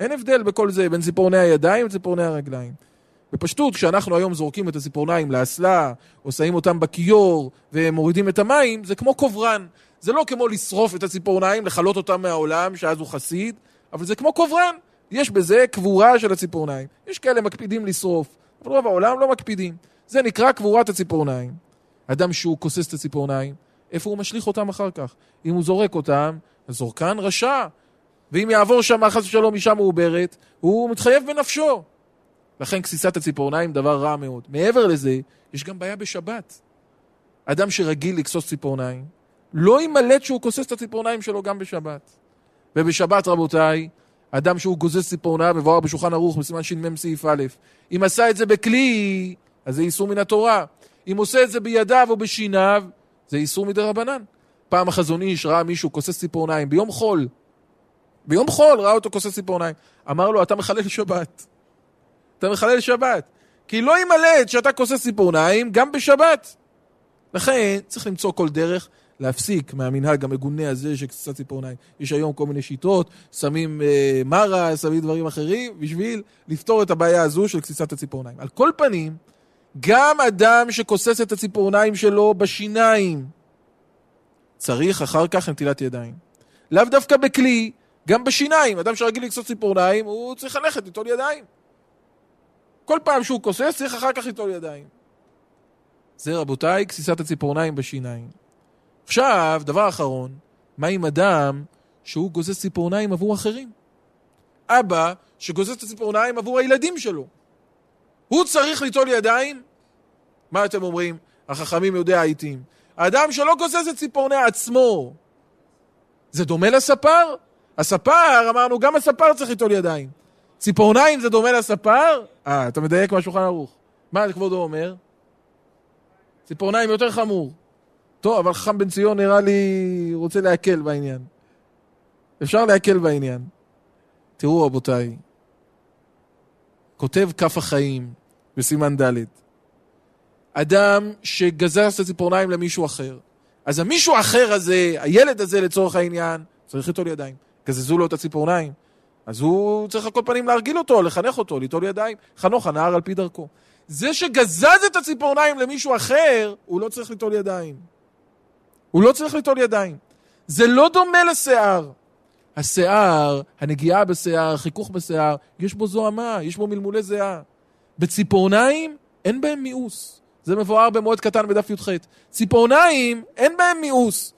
אין הבדל בכל זה בין ציפורני הידיים לציפורני הרגליים. בפשטות, כשאנחנו היום זורקים את הציפורניים לאסלה, או שמים אותם בכיור ומורידים את המים, זה כמו קוברן. זה לא כמו לשרוף את הציפורניים, לכלות אותם מהעולם, שאז הוא חסיד, אבל זה כמו קוברן. יש בזה קבורה של הציפורניים. יש כאלה מקפידים לשרוף, אבל רוב העולם לא מקפידים. זה נקרא קבורת הציפורניים. אדם שהוא כוסס את הציפורניים, איפה הוא משליך אותם אחר כך? אם הוא זורק אותם, הזורקן רשע. ואם יעבור שם חס ושלום אישה מעוברת, הוא מתחייב בנפשו. לכן כסיסת הציפורניים דבר רע מאוד. מעבר לזה, יש גם בעיה בשבת. אדם שרגיל לכסוס ציפורניים, לא יימלט שהוא כוסס את הציפורניים שלו גם בשבת. ובשבת, רבותיי, אדם שהוא גוזז ציפורניים, מבואר בשולחן ערוך בסימן שמ סעיף א', אם עשה את זה בכלי, אז זה איסור מן התורה. אם עושה את זה בידיו או בשיניו, זה איסור מדי רבנן. פעם החזון איש ראה מישהו כוסס ציפורניים ביום חול. ביום חול ראה אותו כוסס ציפורניים. אמר לו, אתה מחלל שבת. אתה מחלל שבת. כי לא יימלט שאתה כוסס ציפורניים גם בשבת. לכן צריך למצוא כל דרך להפסיק מהמנהג המגונה הזה של קציצת ציפורניים. יש היום כל מיני שיטות, שמים אה, מרה, שמים דברים אחרים, בשביל לפתור את הבעיה הזו של קציצת הציפורניים. על כל פנים, גם אדם שכוסס את הציפורניים שלו בשיניים, צריך אחר כך נטילת ידיים. לאו דווקא בכלי, גם בשיניים. אדם שרגיל לכסוס ציפורניים, הוא צריך ללכת ליטול ידיים. כל פעם שהוא כוסס, צריך אחר כך ליטול ידיים. זה רבותיי, כסיסת הציפורניים בשיניים. עכשיו, דבר אחרון, מה עם אדם שהוא גוזז ציפורניים עבור אחרים? אבא שגוזז את הציפורניים עבור הילדים שלו. הוא צריך ליטול ידיים? מה אתם אומרים? החכמים יודעי העיתים. האדם שלא גוזז את ציפורני עצמו, זה דומה לספר? הספר, אמרנו, גם הספר צריך ליטול ידיים. ציפורניים זה דומה לספר? אה, אתה מדייק מהשולחן ערוך. מה כבודו אומר? ציפורניים יותר חמור. טוב, אבל חכם בן ציון נראה לי רוצה להקל בעניין. אפשר להקל בעניין. תראו רבותיי, כותב כף החיים בסימן ד' אדם שגזר את הציפורניים למישהו אחר. אז המישהו האחר הזה, הילד הזה לצורך העניין, צריך ליטול ידיים. גזזו לו את הציפורניים. אז הוא צריך על כל פנים להרגיל אותו, לחנך אותו, ליטול ידיים. חנוך הנער על פי דרכו. זה שגזז את הציפורניים למישהו אחר, הוא לא צריך ליטול ידיים. הוא לא צריך ליטול ידיים. זה לא דומה לשיער. השיער, הנגיעה בשיער, חיכוך בשיער, יש בו זוהמה, יש בו מלמולי זיעה. בציפורניים אין בהם מיאוס. זה מבואר במועד קטן בדף י"ח. ציפורניים, אין בהם מיאוס.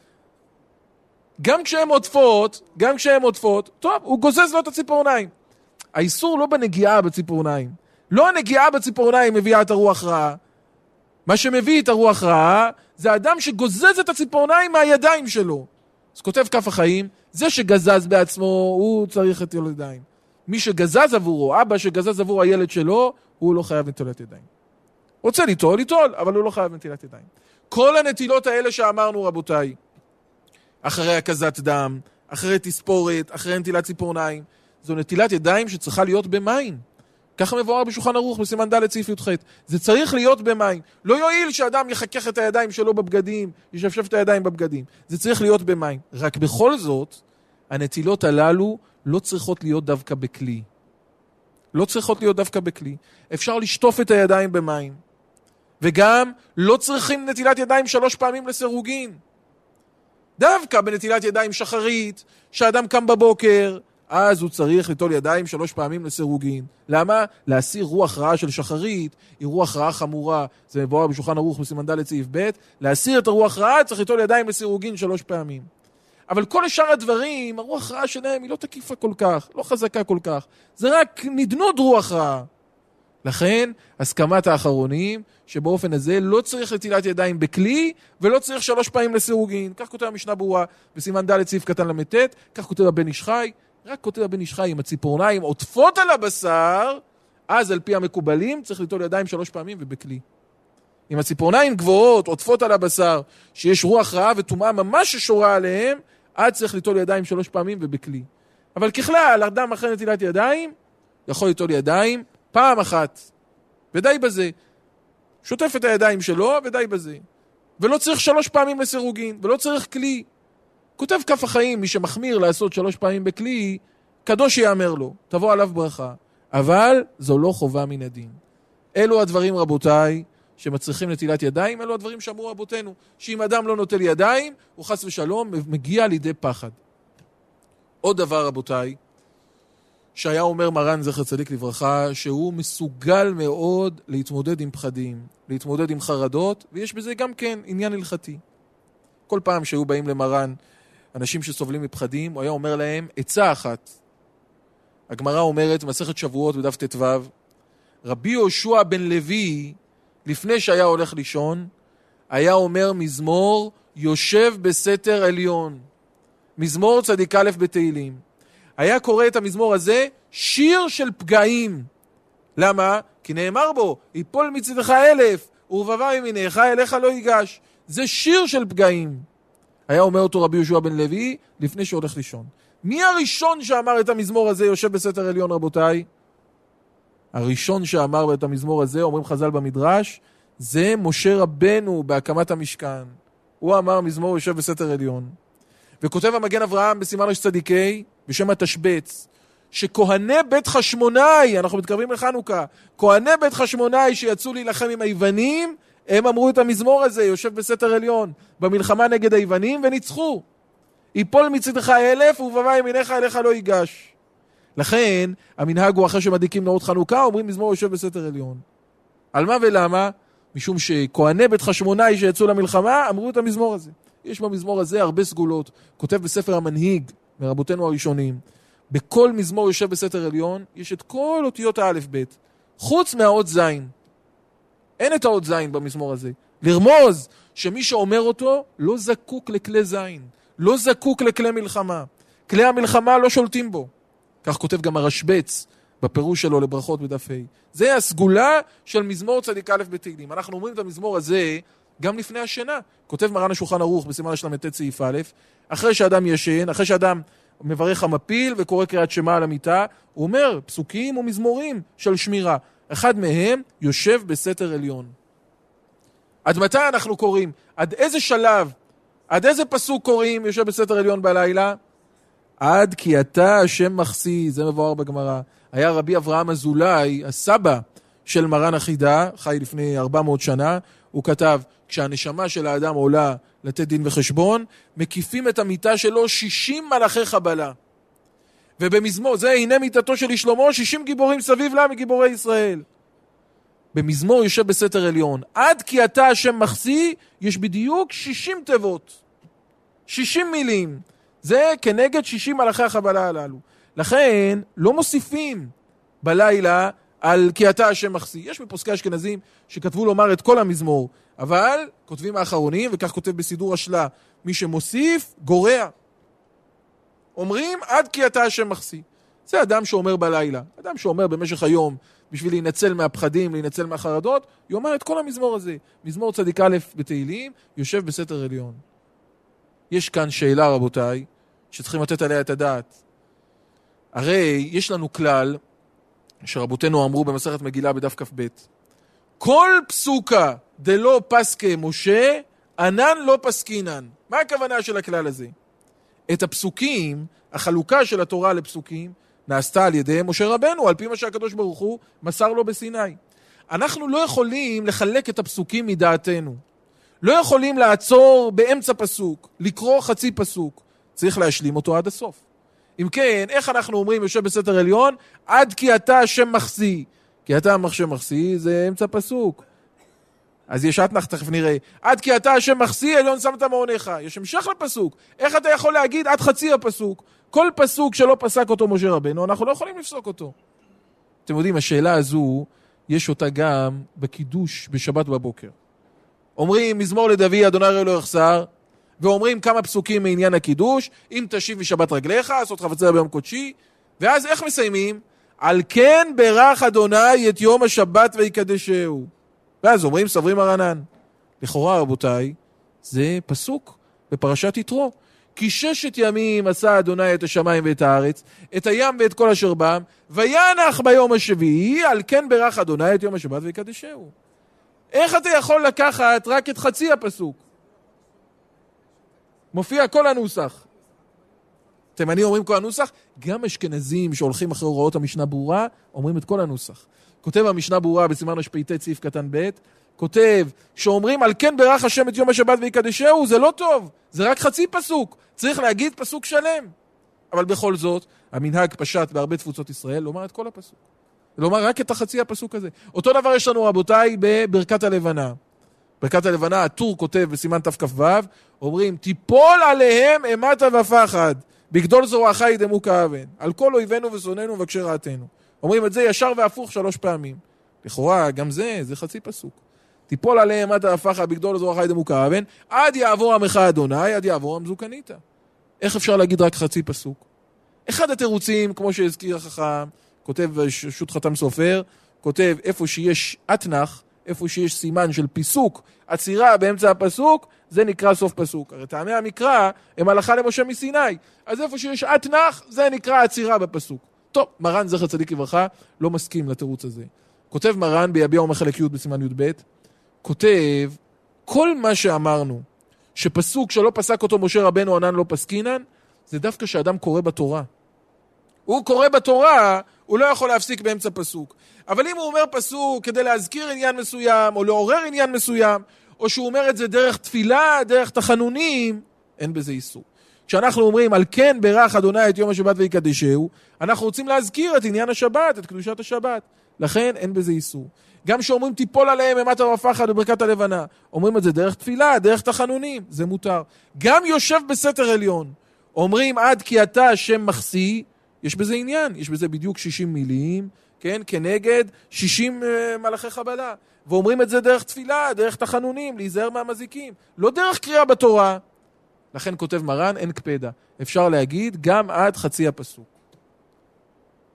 גם כשהן עוטפות, גם כשהן עוטפות, טוב, הוא גוזז לו את הציפורניים. האיסור לא בנגיעה בציפורניים. לא הנגיעה בציפורניים מביאה את הרוח רעה. מה שמביא את הרוח רעה זה אדם שגוזז את הציפורניים מהידיים שלו. אז כותב כף החיים, זה שגזז בעצמו, הוא צריך את ידיים. מי שגזז עבורו, אבא שגזז עבור הילד שלו, הוא לא חייב נטילת ידיים. רוצה ליטול, ליטול, אבל הוא לא חייב נטילת ידיים. כל הנטילות האלה שאמרנו, רבותיי, אחרי הקזת דם, אחרי תספורת, אחרי נטילת ציפורניים, זו נטילת ידיים שצריכה להיות במים. ככה מבואר בשולחן ערוך בסימן ד' סעיף י"ח. זה צריך להיות במים. לא יועיל שאדם יחכך את הידיים שלו בבגדים, ישפשף את הידיים בבגדים. זה צריך להיות במים. רק בכל זאת, הנטילות הללו לא צריכות להיות דווקא בכלי. לא צריכות להיות דווקא בכלי. אפשר לשטוף את הידיים במים. וגם לא צריכים נטילת ידיים שלוש פעמים לסירוגין. דווקא בנטילת ידיים שחרית, שאדם קם בבוקר, אז הוא צריך ליטול ידיים שלוש פעמים לסירוגין. למה? להסיר רוח רעה של שחרית, היא רוח רעה חמורה. זה מבואר בשולחן ערוך בסימן ד' סעיף ב', להסיר את הרוח רעה צריך ליטול ידיים לסירוגין שלוש פעמים. אבל כל שאר הדברים, הרוח רעה שלהם היא לא תקיפה כל כך, לא חזקה כל כך. זה רק נדנוד רוח רעה. לכן, הסכמת האחרונים, שבאופן הזה לא צריך נטילת ידיים בכלי, ולא צריך שלוש פעמים לסירוגין. כך כותב המשנה ברורה בסימן ד' סעיף קטן ל"ט, כך כותב הבן איש חי, רק כותב הבן איש חי, אם הציפורניים עוטפות על הבשר, אז על פי המקובלים צריך ליטול ידיים שלוש פעמים ובכלי. אם הציפורניים גבוהות, עוטפות על הבשר, שיש רוח רעה וטומאה ממש ששורה עליהם, אז צריך ליטול ידיים שלוש פעמים ובכלי. אבל ככלל, אדם אחרי נטילת ידיים, יכול ליטול ידיים פעם אחת, ודי בזה. שוטף את הידיים שלו, ודי בזה. ולא צריך שלוש פעמים לסירוגין, ולא צריך כלי. כותב כף החיים, מי שמחמיר לעשות שלוש פעמים בכלי, קדוש יאמר לו, תבוא עליו ברכה. אבל זו לא חובה מן הדין. אלו הדברים, רבותיי, שמצריכים נטילת ידיים, אלו הדברים שאמרו רבותינו, שאם אדם לא נוטל ידיים, הוא חס ושלום מגיע לידי פחד. עוד דבר, רבותיי, שהיה אומר מרן זכר צדיק לברכה, שהוא מסוגל מאוד להתמודד עם פחדים, להתמודד עם חרדות, ויש בזה גם כן עניין הלכתי. כל פעם שהיו באים למרן אנשים שסובלים מפחדים, הוא היה אומר להם עצה אחת. הגמרא אומרת במסכת שבועות בדף ט"ו, רבי יהושע בן לוי, לפני שהיה הולך לישון, היה אומר מזמור יושב בסתר עליון. מזמור צדיק א' בתהילים. היה קורא את המזמור הזה שיר של פגעים. למה? כי נאמר בו, יפול מצדך אלף ורבבה ימיניך, אליך לא ייגש. זה שיר של פגעים. היה אומר אותו רבי יהושע בן לוי לפני שהולך לישון. מי הראשון שאמר את המזמור הזה יושב בסתר עליון, רבותיי? הראשון שאמר את המזמור הזה, אומרים חז"ל במדרש, זה משה רבנו בהקמת המשכן. הוא אמר מזמור יושב בסתר עליון. וכותב המגן אברהם בסימן רש צדיקי, בשם התשבץ, שכהני בית חשמונאי, אנחנו מתקרבים לחנוכה, כהני בית חשמונאי שיצאו להילחם עם היוונים, הם אמרו את המזמור הזה, יושב בסתר עליון, במלחמה נגד היוונים, וניצחו. יפול מצדך אלף, ובבא ימיניך אליך לא ייגש. לכן, המנהג הוא אחרי שמדליקים נאות חנוכה, אומרים מזמור יושב בסתר עליון. על מה ולמה? משום שכהני בית חשמונאי שיצאו למלחמה, אמרו את המזמור הזה. יש במזמור הזה הרבה סגולות. כותב בספר המנהיג, מרבותינו הראשונים, בכל מזמור יושב בסתר עליון, יש את כל אותיות האלף-בית, חוץ מהאות זין. אין את האות זין במזמור הזה. לרמוז שמי שאומר אותו לא זקוק לכלי זין, לא זקוק לכלי מלחמה. כלי המלחמה לא שולטים בו. כך כותב גם הרשב"ץ בפירוש שלו לברכות בדף ה'. זה הסגולה של מזמור צדיק א' בתהילים. אנחנו אומרים את המזמור הזה גם לפני השינה. כותב מרן השולחן ערוך בסימן השל"ט סעיף א', אחרי שאדם ישן, אחרי שאדם מברך המפיל וקורא קריאת שמע על המיטה, הוא אומר פסוקים ומזמורים של שמירה. אחד מהם יושב בסתר עליון. עד מתי אנחנו קוראים? עד איזה שלב? עד איזה פסוק קוראים יושב בסתר עליון בלילה? עד כי אתה השם מחסי, זה מבואר בגמרא. היה רבי אברהם אזולאי, הסבא של מרן החידה, חי לפני 400 שנה, הוא כתב, כשהנשמה של האדם עולה לתת דין וחשבון, מקיפים את המיטה שלו 60 מלאכי חבלה. ובמזמור, זה הנה מיטתו של שלמה, 60 גיבורים סביב לה מגיבורי ישראל. במזמור יושב בסתר עליון, עד כי אתה השם מחסי, יש בדיוק 60 תיבות. 60 מילים. זה כנגד 60 מלאכי החבלה הללו. לכן, לא מוסיפים בלילה על כי אתה השם מחסי. יש מפוסקי אשכנזים שכתבו לומר את כל המזמור, אבל כותבים האחרונים, וכך כותב בסידור השלה, מי שמוסיף, גורע. אומרים עד כי אתה השם מחסי. זה אדם שאומר בלילה. אדם שאומר במשך היום, בשביל להינצל מהפחדים, להינצל מהחרדות, יאמר את כל המזמור הזה. מזמור צדיק א' בתהילים, יושב בסתר עליון. יש כאן שאלה, רבותיי, שצריכים לתת עליה את הדעת. הרי יש לנו כלל שרבותינו אמרו במסכת מגילה בדף כ"ב: כל פסוקה דלא פסקה משה, ענן לא פסקינן. מה הכוונה של הכלל הזה? את הפסוקים, החלוקה של התורה לפסוקים, נעשתה על ידי משה רבנו, על פי מה שהקדוש ברוך הוא מסר לו בסיני. אנחנו לא יכולים לחלק את הפסוקים מדעתנו. לא יכולים לעצור באמצע פסוק, לקרוא חצי פסוק. צריך להשלים אותו עד הסוף. אם כן, איך אנחנו אומרים יושב בסתר עליון? עד כי אתה השם מחסי. כי אתה השם מחסי זה אמצע פסוק. אז יש אתנח, תכף נראה. עד כי אתה השם מחסי, עליון שמת מעונך. יש המשך לפסוק. איך אתה יכול להגיד עד חצי הפסוק? כל פסוק שלא פסק אותו משה רבנו, אנחנו לא יכולים לפסוק אותו. אתם יודעים, השאלה הזו, יש אותה גם בקידוש בשבת בבוקר. אומרים, מזמור לדוד, אדוני לא יחסר, ואומרים כמה פסוקים מעניין הקידוש, אם תשיב משבת רגליך, עשות חפצה ביום קודשי, ואז איך מסיימים? על כן ברך אדוני את יום השבת ויקדשהו. ואז אומרים, סברים הרענן. לכאורה, רבותיי, זה פסוק בפרשת יתרו. כי ששת ימים עשה אדוני את השמיים ואת הארץ, את הים ואת כל אשר בם, וינח ביום השביעי, על כן ברך אדוני את יום השבת ויקדשהו. איך אתה יכול לקחת רק את חצי הפסוק? מופיע כל הנוסח. תימני אומרים כל הנוסח, גם אשכנזים שהולכים אחרי הוראות המשנה ברורה, אומרים את כל הנוסח. כותב המשנה ברורה בסימן רפ"ט סעיף קטן ב', כותב שאומרים על כן ברך השם את יום השבת ויקדשהו, זה לא טוב, זה רק חצי פסוק, צריך להגיד פסוק שלם. אבל בכל זאת, המנהג פשט בהרבה תפוצות ישראל לומר את כל הפסוק. לומר רק את החצי הפסוק הזה. אותו דבר יש לנו, רבותיי, בברכת הלבנה. ברכת הלבנה, הטור כותב בסימן תכ"ו, אומרים, תיפול עליהם אימתה ופחד, בגדול זרועך ידמו כאבן, על כל אויבינו ושונאינו ובקשי רעתנו. אומרים את זה ישר והפוך שלוש פעמים. לכאורה, גם זה, זה חצי פסוק. תיפול עליהם אימתה ופחד, בגדול זרועך ידמו כאבן, עד יעבור עמך אדוני, עד יעבור המזוקניתא. איך אפשר להגיד רק חצי פסוק? אחד התירוצים, כמו שהזכיר החכם, כותב שו"ת חתם סופר, כותב איפה שיש אתנח, איפה שיש סימן של פיסוק, עצירה באמצע הפסוק, זה נקרא סוף פסוק. הרי טעמי המקרא הם הלכה למשה מסיני, אז איפה שיש אתנח, זה נקרא עצירה בפסוק. טוב, מרן זכר צדיק לברכה לא מסכים לתירוץ הזה. כותב מרן ביביע אומר חלק י' בסימן י"ב, כותב, כל מה שאמרנו, שפסוק שלא פסק אותו משה רבנו ענן לא פסקינן, זה דווקא שאדם קורא בתורה. הוא קורא בתורה, הוא לא יכול להפסיק באמצע פסוק. אבל אם הוא אומר פסוק כדי להזכיר עניין מסוים, או לעורר עניין מסוים, או שהוא אומר את זה דרך תפילה, דרך תחנונים, אין בזה איסור. כשאנחנו אומרים על כן ברך אדוני את יום השבת ויקדשהו, אנחנו רוצים להזכיר את עניין השבת, את קדושת השבת. לכן אין בזה איסור. גם כשאומרים תיפול עליהם אימת הרפחת בברכת הלבנה, אומרים את זה דרך תפילה, דרך תחנונים, זה מותר. גם יושב בסתר עליון, אומרים עד כי אתה השם מחסי, יש בזה עניין, יש בזה בדיוק 60 מילים, כן, כנגד 60 uh, אה, מלאכי חבלה. ואומרים את זה דרך תפילה, דרך תחנונים, להיזהר מהמזיקים. לא דרך קריאה בתורה. לכן כותב מרן, אין קפדה. אפשר להגיד גם עד חצי הפסוק.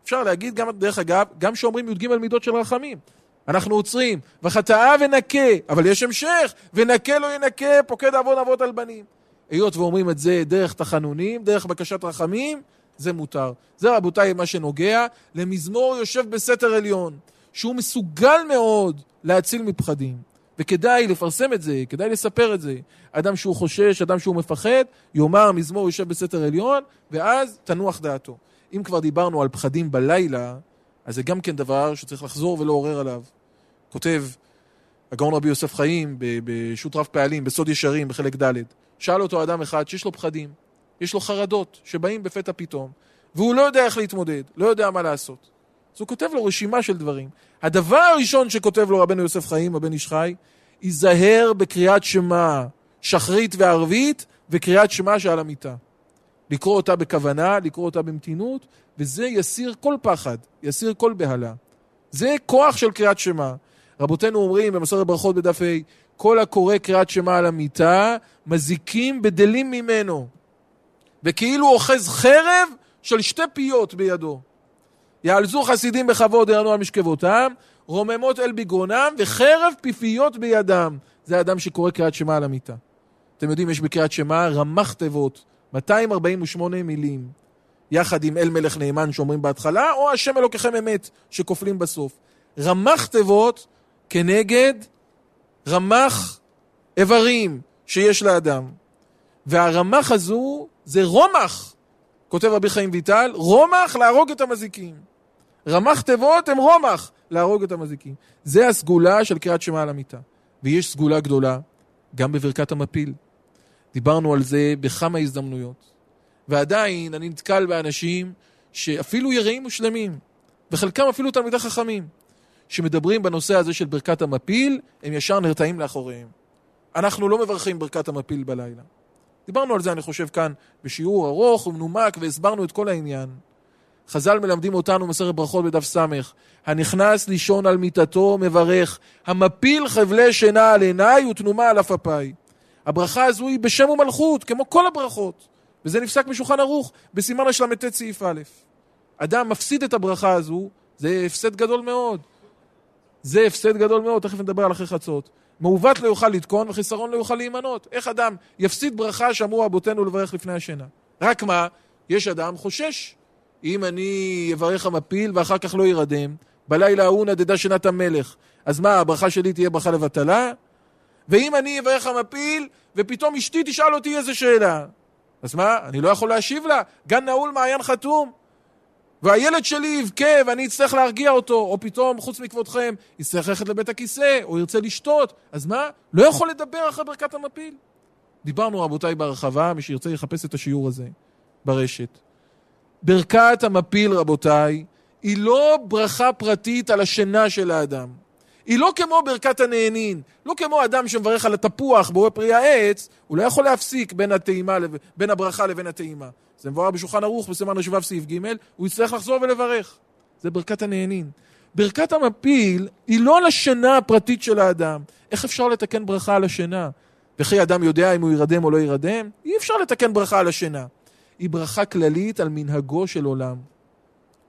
אפשר להגיד גם, דרך אגב, גם שאומרים י"ג מידות של רחמים. אנחנו עוצרים, וחטאה ונקה, אבל יש המשך, ונקה לא ינקה, פוקד עוון אבות על בנים. היות ואומרים את זה דרך תחנונים, דרך בקשת רחמים, זה מותר. זה רבותיי מה שנוגע למזמור יושב בסתר עליון, שהוא מסוגל מאוד להציל מפחדים. וכדאי לפרסם את זה, כדאי לספר את זה. אדם שהוא חושש, אדם שהוא מפחד, יאמר מזמור יושב בסתר עליון, ואז תנוח דעתו. אם כבר דיברנו על פחדים בלילה, אז זה גם כן דבר שצריך לחזור ולעורר עליו. כותב הגאון רבי יוסף חיים בשו"ת רב פעלים, בסוד ישרים, בחלק ד', שאל אותו אדם אחד שיש לו פחדים, יש לו חרדות שבאים בפתע פתאום, והוא לא יודע איך להתמודד, לא יודע מה לעשות. אז הוא כותב לו רשימה של דברים. הדבר הראשון שכותב לו רבנו יוסף חיים, הבן איש חי, היזהר בקריאת שמע שחרית וערבית וקריאת שמע שעל המיטה. לקרוא אותה בכוונה, לקרוא אותה במתינות, וזה יסיר כל פחד, יסיר כל בהלה. זה כוח של קריאת שמע. רבותינו אומרים במסורת ברכות בדף ה', כל הקורא קריאת שמע על המיטה, מזיקים בדלים ממנו. וכאילו אוחז חרב של שתי פיות בידו. יעלזו חסידים בכבוד יענו על משכבותם, רוממות אל בגרונם, וחרב פיפיות בידם. זה האדם שקורא קריאת שמע על המיטה. אתם יודעים, יש בקריאת שמע רמ"ח תיבות, 248 מילים, יחד עם אל מלך נאמן שאומרים בהתחלה, או השם אלוקיכם אמת שכופלים בסוף. רמ"ח תיבות כנגד רמ"ח איברים שיש לאדם. והרמ"ח הזו זה רומח, כותב רבי חיים ויטל, רומח להרוג את המזיקים. רמ"ח תיבות הם רומח להרוג את המזיקים. זה הסגולה של קריאת שמע על המיטה. ויש סגולה גדולה גם בברכת המפיל. דיברנו על זה בכמה הזדמנויות. ועדיין אני נתקל באנשים שאפילו יראים ושלמים, וחלקם אפילו תלמידי חכמים, שמדברים בנושא הזה של ברכת המפיל, הם ישר נרתעים לאחוריהם. אנחנו לא מברכים ברכת המפיל בלילה. דיברנו על זה, אני חושב, כאן בשיעור ארוך ומנומק, והסברנו את כל העניין. חז"ל מלמדים אותנו מסכת ברכות בדף ס', הנכנס לישון על מיטתו מברך, המפיל חבלי שינה על עיניי ותנומה על עפפיי. הברכה הזו היא בשם ומלכות, כמו כל הברכות. וזה נפסק משולחן ערוך, בסימן השל"ט סעיף א'. אדם מפסיד את הברכה הזו, זה הפסד גדול מאוד. זה הפסד גדול מאוד, תכף נדבר על אחרי חצות. מעוות לא יוכל לתקון וחיסרון לא יוכל להימנות. איך אדם יפסיד ברכה שאמרו רבותינו לברך לפני השינה? רק מה, יש אדם חושש. אם אני אברך המפיל ואחר כך לא ירדם, בלילה ההוא נדדה שנת המלך, אז מה, הברכה שלי תהיה ברכה לבטלה? ואם אני אברך המפיל, ופתאום אשתי תשאל אותי איזה שאלה, אז מה, אני לא יכול להשיב לה? גן נעול מעיין חתום? והילד שלי יבכה ואני אצטרך להרגיע אותו, או פתאום, חוץ מכבודכם, יצטרך ללכת לבית הכיסא, או ירצה לשתות, אז מה? לא יכול לדבר אחרי ברכת המפיל. דיברנו, רבותיי, בהרחבה, מי שירצה יחפש את השיעור הזה ברשת. ברכת המפיל, רבותיי, היא לא ברכה פרטית על השינה של האדם. היא לא כמו ברכת הנהנין, לא כמו אדם שמברך על התפוח בורא פרי העץ, הוא לא יכול להפסיק בין, הטעימה, בין הברכה לבין הטעימה. זה מבואר בשולחן ערוך בסימן רש"ו סעיף ג', הוא יצטרך לחזור ולברך. זה ברכת הנהנין. ברכת המפיל היא לא על השינה הפרטית של האדם. איך אפשר לתקן ברכה על השינה? וכי אדם יודע אם הוא ירדם או לא ירדם? אי אפשר לתקן ברכה על השינה. היא ברכה כללית על מנהגו של עולם.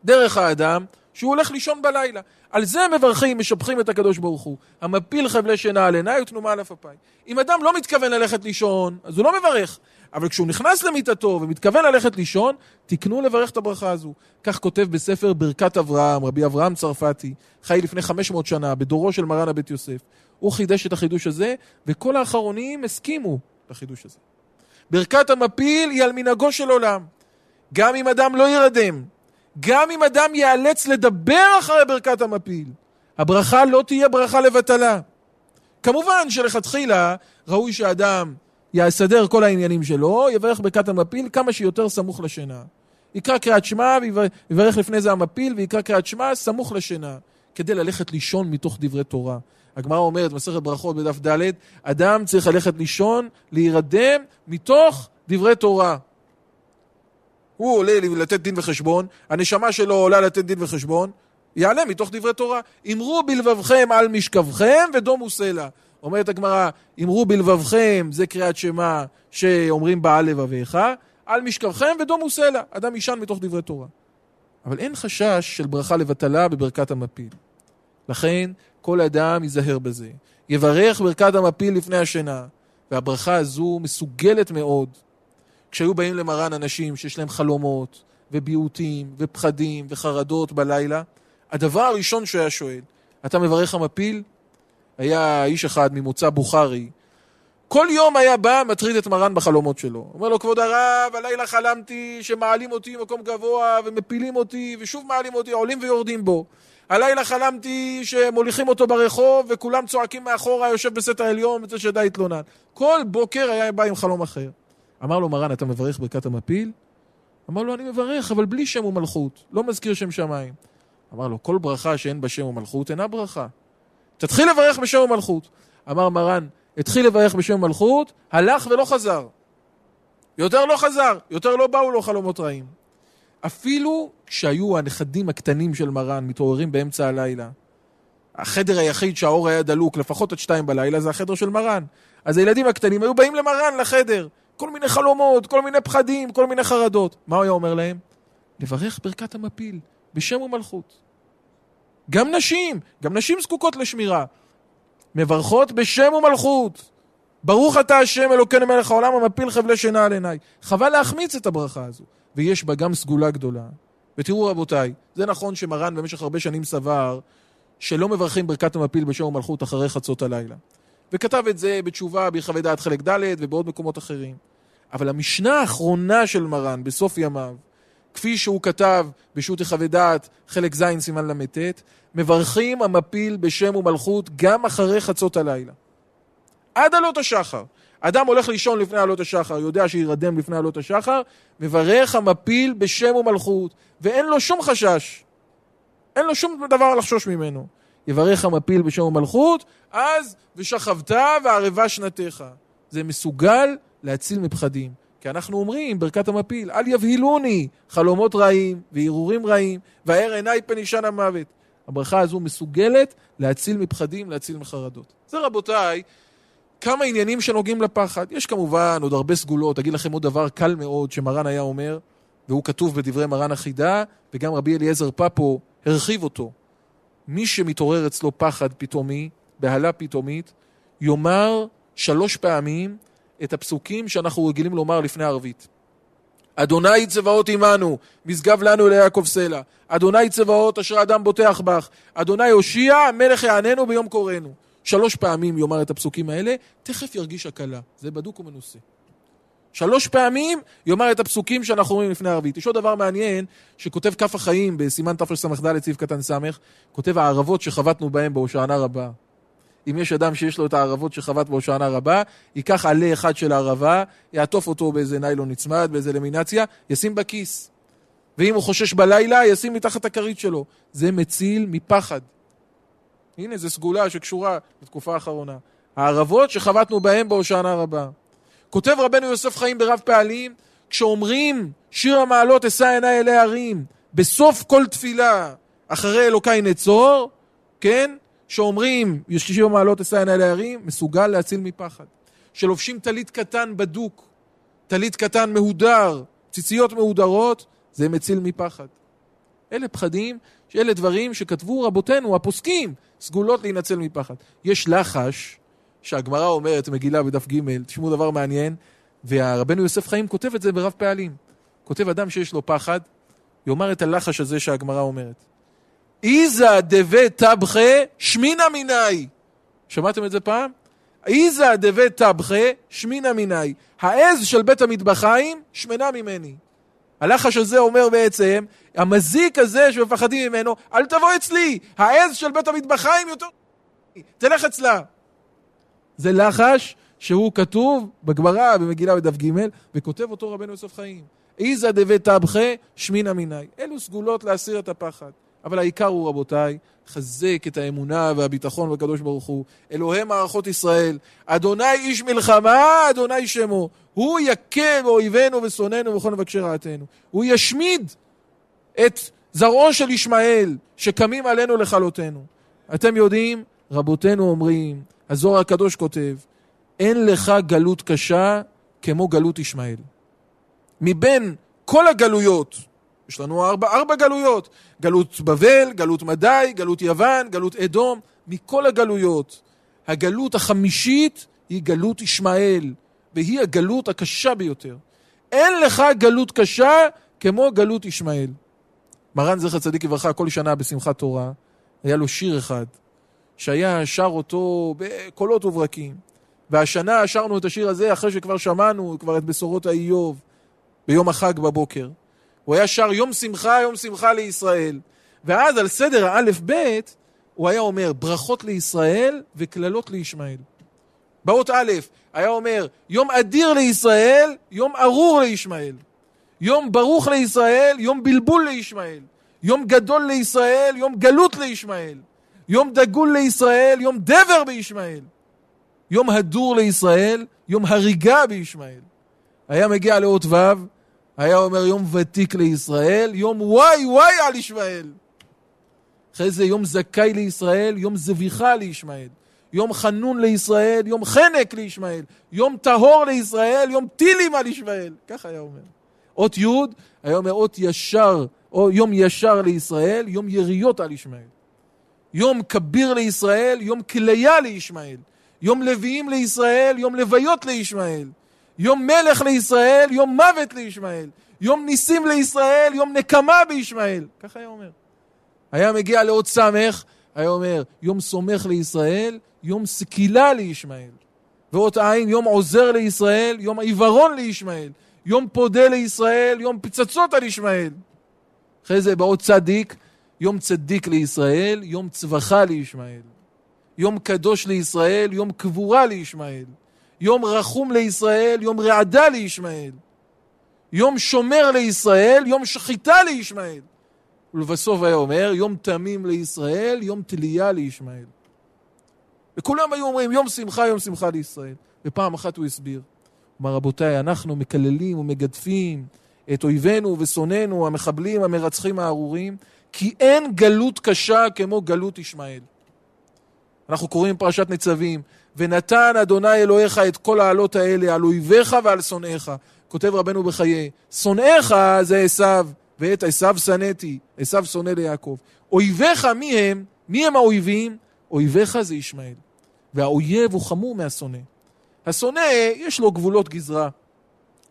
דרך האדם שהוא הולך לישון בלילה. על זה מברכים, משבחים את הקדוש ברוך הוא. המפיל חבלי שינה על עיניי ותנומה על אפפיי. אם אדם לא מתכוון ללכת לישון, אז הוא לא מברך. אבל כשהוא נכנס למיטתו ומתכוון ללכת לישון, תקנו לברך את הברכה הזו. כך כותב בספר ברכת אברהם, רבי אברהם צרפתי, חי לפני 500 שנה, בדורו של מרן הבית יוסף. הוא חידש את החידוש הזה, וכל האחרונים הסכימו לחידוש הזה. ברכת המפיל היא על מנהגו של עולם. גם אם אדם לא ירדם, גם אם אדם ייאלץ לדבר אחרי ברכת המפיל, הברכה לא תהיה ברכה לבטלה. כמובן שלכתחילה ראוי שאדם יסדר כל העניינים שלו, יברך ברכת המפיל כמה שיותר סמוך לשינה. יקרא קריאת שמע ויברך לפני זה המפיל ויקרא קריאת שמע סמוך לשינה, כדי ללכת לישון מתוך דברי תורה. הגמרא אומרת, מסכת ברכות בדף ד', אדם צריך ללכת לישון, להירדם מתוך דברי תורה. הוא עולה לתת דין וחשבון, הנשמה שלו עולה לתת דין וחשבון, יעלה מתוך דברי תורה. אמרו בלבבכם על משכבכם ודומו סלע. אומרת הגמרא, אמרו בלבבכם, זה קריאת שמע שאומרים בעל לבביך, על משכבכם ודומו סלע. אדם יישן מתוך דברי תורה. אבל אין חשש של ברכה לבטלה בברכת המפיל. לכן, כל אדם ייזהר בזה. יברך ברכת המפיל לפני השינה, והברכה הזו מסוגלת מאוד. כשהיו באים למרן אנשים שיש להם חלומות, וביעוטים, ופחדים, וחרדות בלילה, הדבר הראשון שהוא היה שואל, אתה מברך המפיל? היה איש אחד ממוצא בוכרי, כל יום היה בא, מטריד את מרן בחלומות שלו. אומר לו, כבוד הרב, הלילה חלמתי שמעלים אותי ממקום גבוה ומפילים אותי, ושוב מעלים אותי, עולים ויורדים בו. הלילה חלמתי שמוליכים אותו ברחוב וכולם צועקים מאחורה, יושב בסט העליון, רוצה שדה יתלונן. כל בוקר היה בא עם חלום אחר. אמר לו מרן, אתה מברך ברכת המפיל? אמר לו, אני מברך, אבל בלי שם ומלכות, לא מזכיר שם שמיים. אמר לו, כל ברכה שאין בה שם ומלכות אינה ברכה. תתחיל לברך בשם ומלכות. אמר מרן, התחיל לברך בשם ומלכות, הלך ולא חזר. יותר לא חזר, יותר לא באו לו חלומות רעים. אפילו כשהיו הנכדים הקטנים של מרן מתעוררים באמצע הלילה, החדר היחיד שהאור היה דלוק לפחות עד שתיים בלילה זה החדר של מרן. אז הילדים הקטנים היו באים למרן לחדר. כל מיני חלומות, כל מיני פחדים, כל מיני חרדות. מה הוא היה אומר להם? לברך ברכת המפיל, בשם ומלכות. גם נשים, גם נשים זקוקות לשמירה. מברכות בשם ומלכות. ברוך אתה השם אלוקינו מלך העולם המפיל חבלי שינה על עיניי. חבל להחמיץ את הברכה הזו. ויש בה גם סגולה גדולה. ותראו רבותיי, זה נכון שמרן במשך הרבה שנים סבר שלא מברכים ברכת המפיל בשם ומלכות אחרי חצות הלילה. וכתב את זה בתשובה ביחווי דעת חלק ד' ובעוד מקומות אחרים. אבל המשנה האחרונה של מרן בסוף ימיו, כפי שהוא כתב בשו"ת יחווי דעת חלק ז' סימן ל"ט, מברכים המפיל בשם ומלכות גם אחרי חצות הלילה. עד עלות השחר. אדם הולך לישון לפני עלות השחר, יודע שירדם לפני עלות השחר, מברך המפיל בשם ומלכות, ואין לו שום חשש. אין לו שום דבר לחשוש ממנו. יברך המפיל בשם ומלכות, אז ושכבת וערבה שנתך. זה מסוגל להציל מפחדים. כי אנחנו אומרים, ברכת המפיל, אל יבהילוני חלומות רעים והרהורים רעים, והאר עיניי פן אישן המוות. הברכה הזו מסוגלת להציל מפחדים, להציל מחרדות. זה רבותיי, כמה עניינים שנוגעים לפחד. יש כמובן עוד הרבה סגולות, אגיד לכם עוד דבר קל מאוד שמרן היה אומר, והוא כתוב בדברי מרן החידה, וגם רבי אליעזר פפו הרחיב אותו. מי שמתעורר אצלו פחד פתאומי, בהלה פתאומית, יאמר שלוש פעמים את הפסוקים שאנחנו רגילים לומר לפני ערבית. אדוני צבאות עמנו, משגב לנו ליעקב סלע. אדוני צבאות אשר אדם בוטח בך. אדוני הושיע, מלך יעננו ביום קוראנו. שלוש פעמים יאמר את הפסוקים האלה, תכף ירגיש הקלה. זה בדוק ומנוסה. שלוש פעמים יאמר את הפסוקים שאנחנו אומרים לפני ערבית. יש עוד דבר מעניין, שכותב כף החיים בסימן תרס"ד סעיף קטן ס', כותב הערבות שחבטנו בהם בהושענא רבה. אם יש אדם שיש לו את הערבות שחבט בהושענא רבה, ייקח עלה אחד של הערבה, יעטוף אותו באיזה ניילון נצמד, באיזה למינציה, ישים בכיס. ואם הוא חושש בלילה, ישים מתחת הכרית שלו. זה מציל מפחד. הנה, זו סגולה שקשורה לתקופה האחרונה. הערבות שחבטנו בהם בהושענא רבה. כותב רבנו יוסף חיים ברב פעלים, כשאומרים שיר המעלות אשא עיניי אלי הרים, בסוף כל תפילה, אחרי אלוקיי נצור, כן? שאומרים שיר המעלות אשא עיניי אלי הרים, מסוגל להציל מפחד. שלובשים טלית קטן בדוק, טלית קטן מהודר, ציציות מהודרות, זה מציל מפחד. אלה פחדים שאלה דברים שכתבו רבותינו, הפוסקים, סגולות להינצל מפחד. יש לחש, שהגמרא אומרת, מגילה בדף ג', תשמעו דבר מעניין, והרבנו יוסף חיים כותב את זה ברב פעלים. כותב אדם שיש לו פחד, יאמר את הלחש הזה שהגמרא אומרת. איזה דבי טבחה שמינא מיני. שמעתם את זה פעם? איזה דבי טבחה שמינא מיני. העז של בית המטבחיים שמנה ממני. הלחש הזה אומר בעצם, המזיק הזה שמפחדים ממנו, אל תבוא אצלי, העז של בית המטבחיים יותר... תלך אצלה. זה לחש שהוא כתוב בגמרא, במגילה בדף ג', וכותב אותו רבנו יוסף חיים. איזה דבי טבחה שמינא מיני. אלו סגולות להסיר את הפחד. אבל העיקר הוא, רבותיי, חזק את האמונה והביטחון בקדוש ברוך הוא. אלוהי מערכות ישראל, אדוני איש מלחמה, אדוני שמו. הוא יכה באויבינו ושונאינו וכל מבקשי רעתנו. הוא ישמיד את זרעו של ישמעאל, שקמים עלינו לכלותנו. אתם יודעים, רבותינו אומרים, הזוהר הקדוש כותב, אין לך גלות קשה כמו גלות ישמעאל. מבין כל הגלויות, יש לנו ארבע, ארבע גלויות, גלות בבל, גלות מדי, גלות יוון, גלות אדום, מכל הגלויות. הגלות החמישית היא גלות ישמעאל, והיא הגלות הקשה ביותר. אין לך גלות קשה כמו גלות ישמעאל. מרן זכר צדיק לברכה, כל שנה בשמחת תורה, היה לו שיר אחד, שהיה שר אותו בקולות וברקים. והשנה שרנו את השיר הזה אחרי שכבר שמענו כבר את בשורות האיוב ביום החג בבוקר. הוא היה שר יום שמחה, יום שמחה לישראל. ואז על סדר האלף-בית, הוא היה אומר ברכות לישראל וקללות לישמעאל. באות א', היה אומר יום אדיר לישראל, יום ארור לישמעאל. יום ברוך לישראל, יום בלבול לישמעאל. יום גדול לישראל, יום גלות לישמעאל. יום דגול לישראל, יום דבר בישמעאל. יום הדור לישראל, יום הריגה בישמעאל. היה מגיע לאות ו', היה אומר יום ותיק לישראל, יום וואי וואי על ישמעאל. אחרי זה יום זכאי לישראל, יום זביחה לישמעאל. יום חנון לישראל, יום חנק לישמעאל. יום טהור לישראל, יום טילים על ישמעאל. ככה היה אומר. אות י' היה אומר אות ישר, או יום ישר לישראל, יום יריות על ישמעאל. יום כביר לישראל, יום כליה לישמעאל. יום לוויים לישראל, יום לוויות לישמעאל. יום מלך לישראל, יום מוות לישמעאל. יום ניסים לישראל, יום נקמה בישמעאל. ככה היה אומר. היה מגיע לאות סמך, היה אומר, יום סומך לישראל, יום סקילה לישמעאל. ואות עין, יום עוזר לישראל, יום עיוורון לישמעאל. יום פודה לישראל, יום פצצות על ישמעאל. אחרי זה באות צדיק, יום צדיק לישראל, יום צווחה לישמעאל. יום קדוש לישראל, יום קבורה לישמעאל. יום רחום לישראל, יום רעדה לישמעאל. יום שומר לישראל, יום שחיטה לישמעאל. ולבסוף היה אומר, יום תמים לישראל, יום תלייה לישמעאל. וכולם היו אומרים, יום שמחה, יום שמחה לישראל. ופעם אחת הוא הסביר. אמר, רבותיי, אנחנו מקללים ומגדפים את אויבינו ושונאינו, המחבלים, המרצחים הארורים, כי אין גלות קשה כמו גלות ישמעאל. אנחנו קוראים פרשת ניצבים, ונתן אדוני אלוהיך את כל העלות האלה על אויביך ועל שונאיך. כותב רבנו בחיי, שונאיך זה עשיו, ואת עשיו שנאתי, עשיו שונא ליעקב. אויביך מי הם? מי הם האויבים? אויביך זה ישמעאל. והאויב הוא חמור מהשונא. השונא, יש לו גבולות גזרה,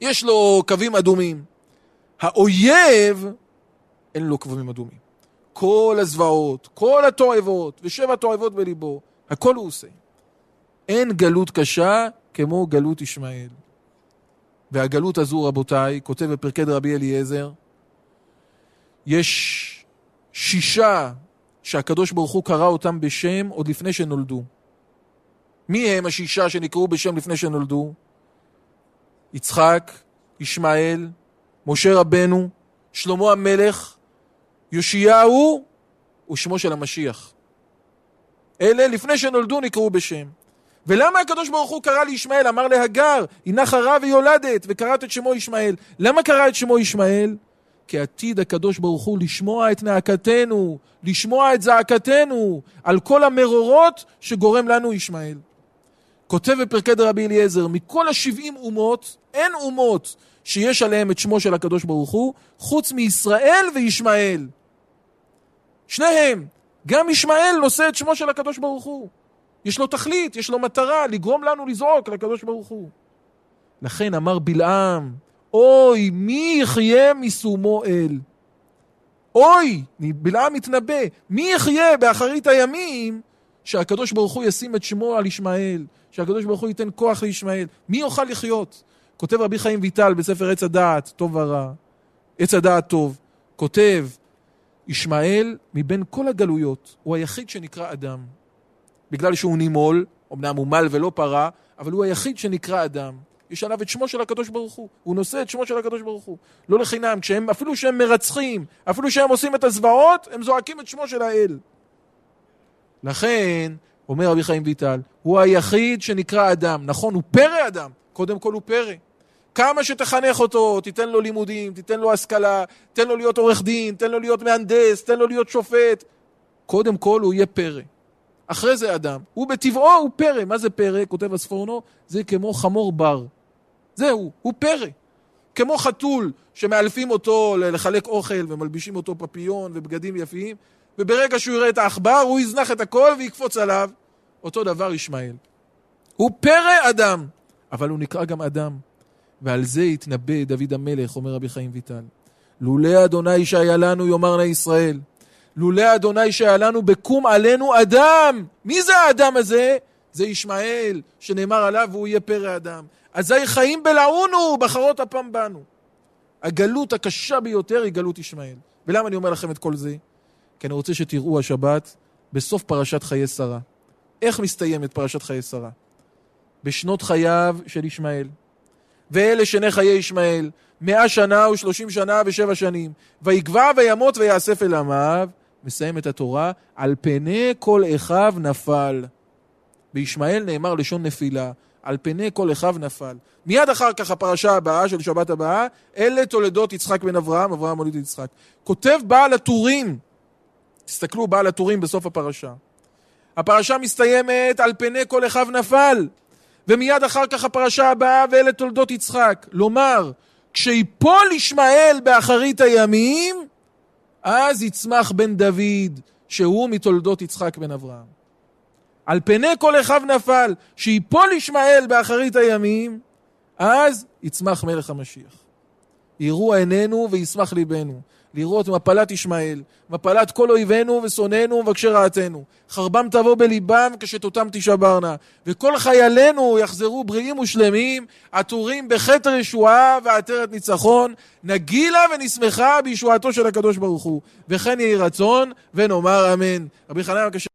יש לו קווים אדומים. האויב, אין לו קווים אדומים. כל הזוועות, כל התועבות, ושבע תועבות בליבו, הכל הוא עושה. אין גלות קשה כמו גלות ישמעאל. והגלות הזו, רבותיי, כותב בפרקי דרבי אליעזר, יש שישה שהקדוש ברוך הוא קרא אותם בשם עוד לפני שנולדו. מי הם השישה שנקראו בשם לפני שנולדו? יצחק, ישמעאל, משה רבנו, שלמה המלך, יאשיהו ושמו של המשיח. אלה לפני שנולדו נקראו בשם. ולמה הקדוש ברוך הוא קרא לישמעאל? אמר להגר, הנה חרה ויולדת, וקראת את שמו ישמעאל. למה קרא את שמו ישמעאל? כי עתיד הקדוש ברוך הוא לשמוע את נאקתנו, לשמוע את זעקתנו, על כל המרורות שגורם לנו ישמעאל. כותב בפרקי דרבי אליעזר, מכל השבעים אומות, אין אומות שיש עליהם את שמו של הקדוש ברוך הוא, חוץ מישראל וישמעאל. שניהם. גם ישמעאל נושא את שמו של הקדוש ברוך הוא. יש לו תכלית, יש לו מטרה, לגרום לנו לזעוק לקדוש ברוך הוא. לכן אמר בלעם, אוי, מי יחיה מסומו אל? אוי, בלעם מתנבא, מי יחיה באחרית הימים שהקדוש ברוך הוא ישים את שמו על ישמעאל, שהקדוש ברוך הוא ייתן כוח לישמעאל. מי יוכל לחיות? כותב רבי חיים ויטל בספר עץ הדעת, טוב ורע, עץ הדעת טוב, כותב, ישמעאל מבין כל הגלויות הוא היחיד שנקרא אדם. בגלל שהוא נימול, אמנם הוא מל ולא פרה, אבל הוא היחיד שנקרא אדם. יש עליו את שמו של הקדוש ברוך הוא. הוא נושא את שמו של הקדוש ברוך הוא. לא לחינם, כשהם, אפילו שהם מרצחים, אפילו שהם עושים את הזוועות, הם זועקים את שמו של האל. לכן, אומר רבי חיים ויטל, הוא היחיד שנקרא אדם. נכון, הוא פרא אדם, קודם כל הוא פרא. כמה שתחנך אותו, תיתן לו לימודים, תיתן לו השכלה, תן לו להיות עורך דין, תן לו להיות מהנדס, תן לו להיות שופט. קודם כל הוא יהיה פרא. אחרי זה אדם. הוא בטבעו הוא פרא. מה זה פרא? כותב הספורנו, זה כמו חמור בר. זהו, הוא פרא. כמו חתול שמאלפים אותו לחלק אוכל ומלבישים אותו פפיון ובגדים יפים, וברגע שהוא יראה את העכבר הוא יזנח את הכל ויקפוץ עליו. אותו דבר ישמעאל. הוא פרא אדם, אבל הוא נקרא גם אדם. ועל זה התנבא דוד המלך, אומר רבי חיים ויטל. לולא אדוני שהיה לנו יאמר נא ישראל. לולא אדוני שהיה לנו בקום עלינו אדם. מי זה האדם הזה? זה ישמעאל, שנאמר עליו והוא יהיה פרא אדם. אזי חיים בלעונו, בחרות אפם בנו. הגלות הקשה ביותר היא גלות ישמעאל. ולמה אני אומר לכם את כל זה? כי אני רוצה שתראו השבת בסוף פרשת חיי שרה. איך מסתיימת פרשת חיי שרה? בשנות חייו של ישמעאל. ואלה שני חיי ישמעאל, מאה שנה ושלושים שנה ושבע שנים. ויגבע וימות ויאסף אל עמיו, מסיים את התורה, על פני כל אחיו נפל. בישמעאל נאמר לשון נפילה, על פני כל אחיו נפל. מיד אחר כך הפרשה הבאה של שבת הבאה, אלה תולדות יצחק בן אברהם, אברהם מוליד יצחק. כותב בעל הטורים, תסתכלו בעל הטורים בסוף הפרשה. הפרשה מסתיימת על פני כל אחיו נפל. ומיד אחר כך הפרשה הבאה, ואלה תולדות יצחק. לומר, כשיפול ישמעאל באחרית הימים, אז יצמח בן דוד, שהוא מתולדות יצחק בן אברהם. על פני כל אחיו נפל, שיפול ישמעאל באחרית הימים, אז יצמח מלך המשיח. יראו עינינו וישמח ליבנו. לראות מפלת ישמעאל, מפלת כל אויבינו ושונאינו ומבקשי רעתנו. חרבם תבוא בליבם כשתותם תשברנה. וכל חיילינו יחזרו בריאים ושלמים, עטורים בכתר ישועה ועטרת ניצחון. נגילה ונשמחה בישועתו של הקדוש ברוך הוא. וכן יהי רצון ונאמר אמן. רבי חנן בבקשה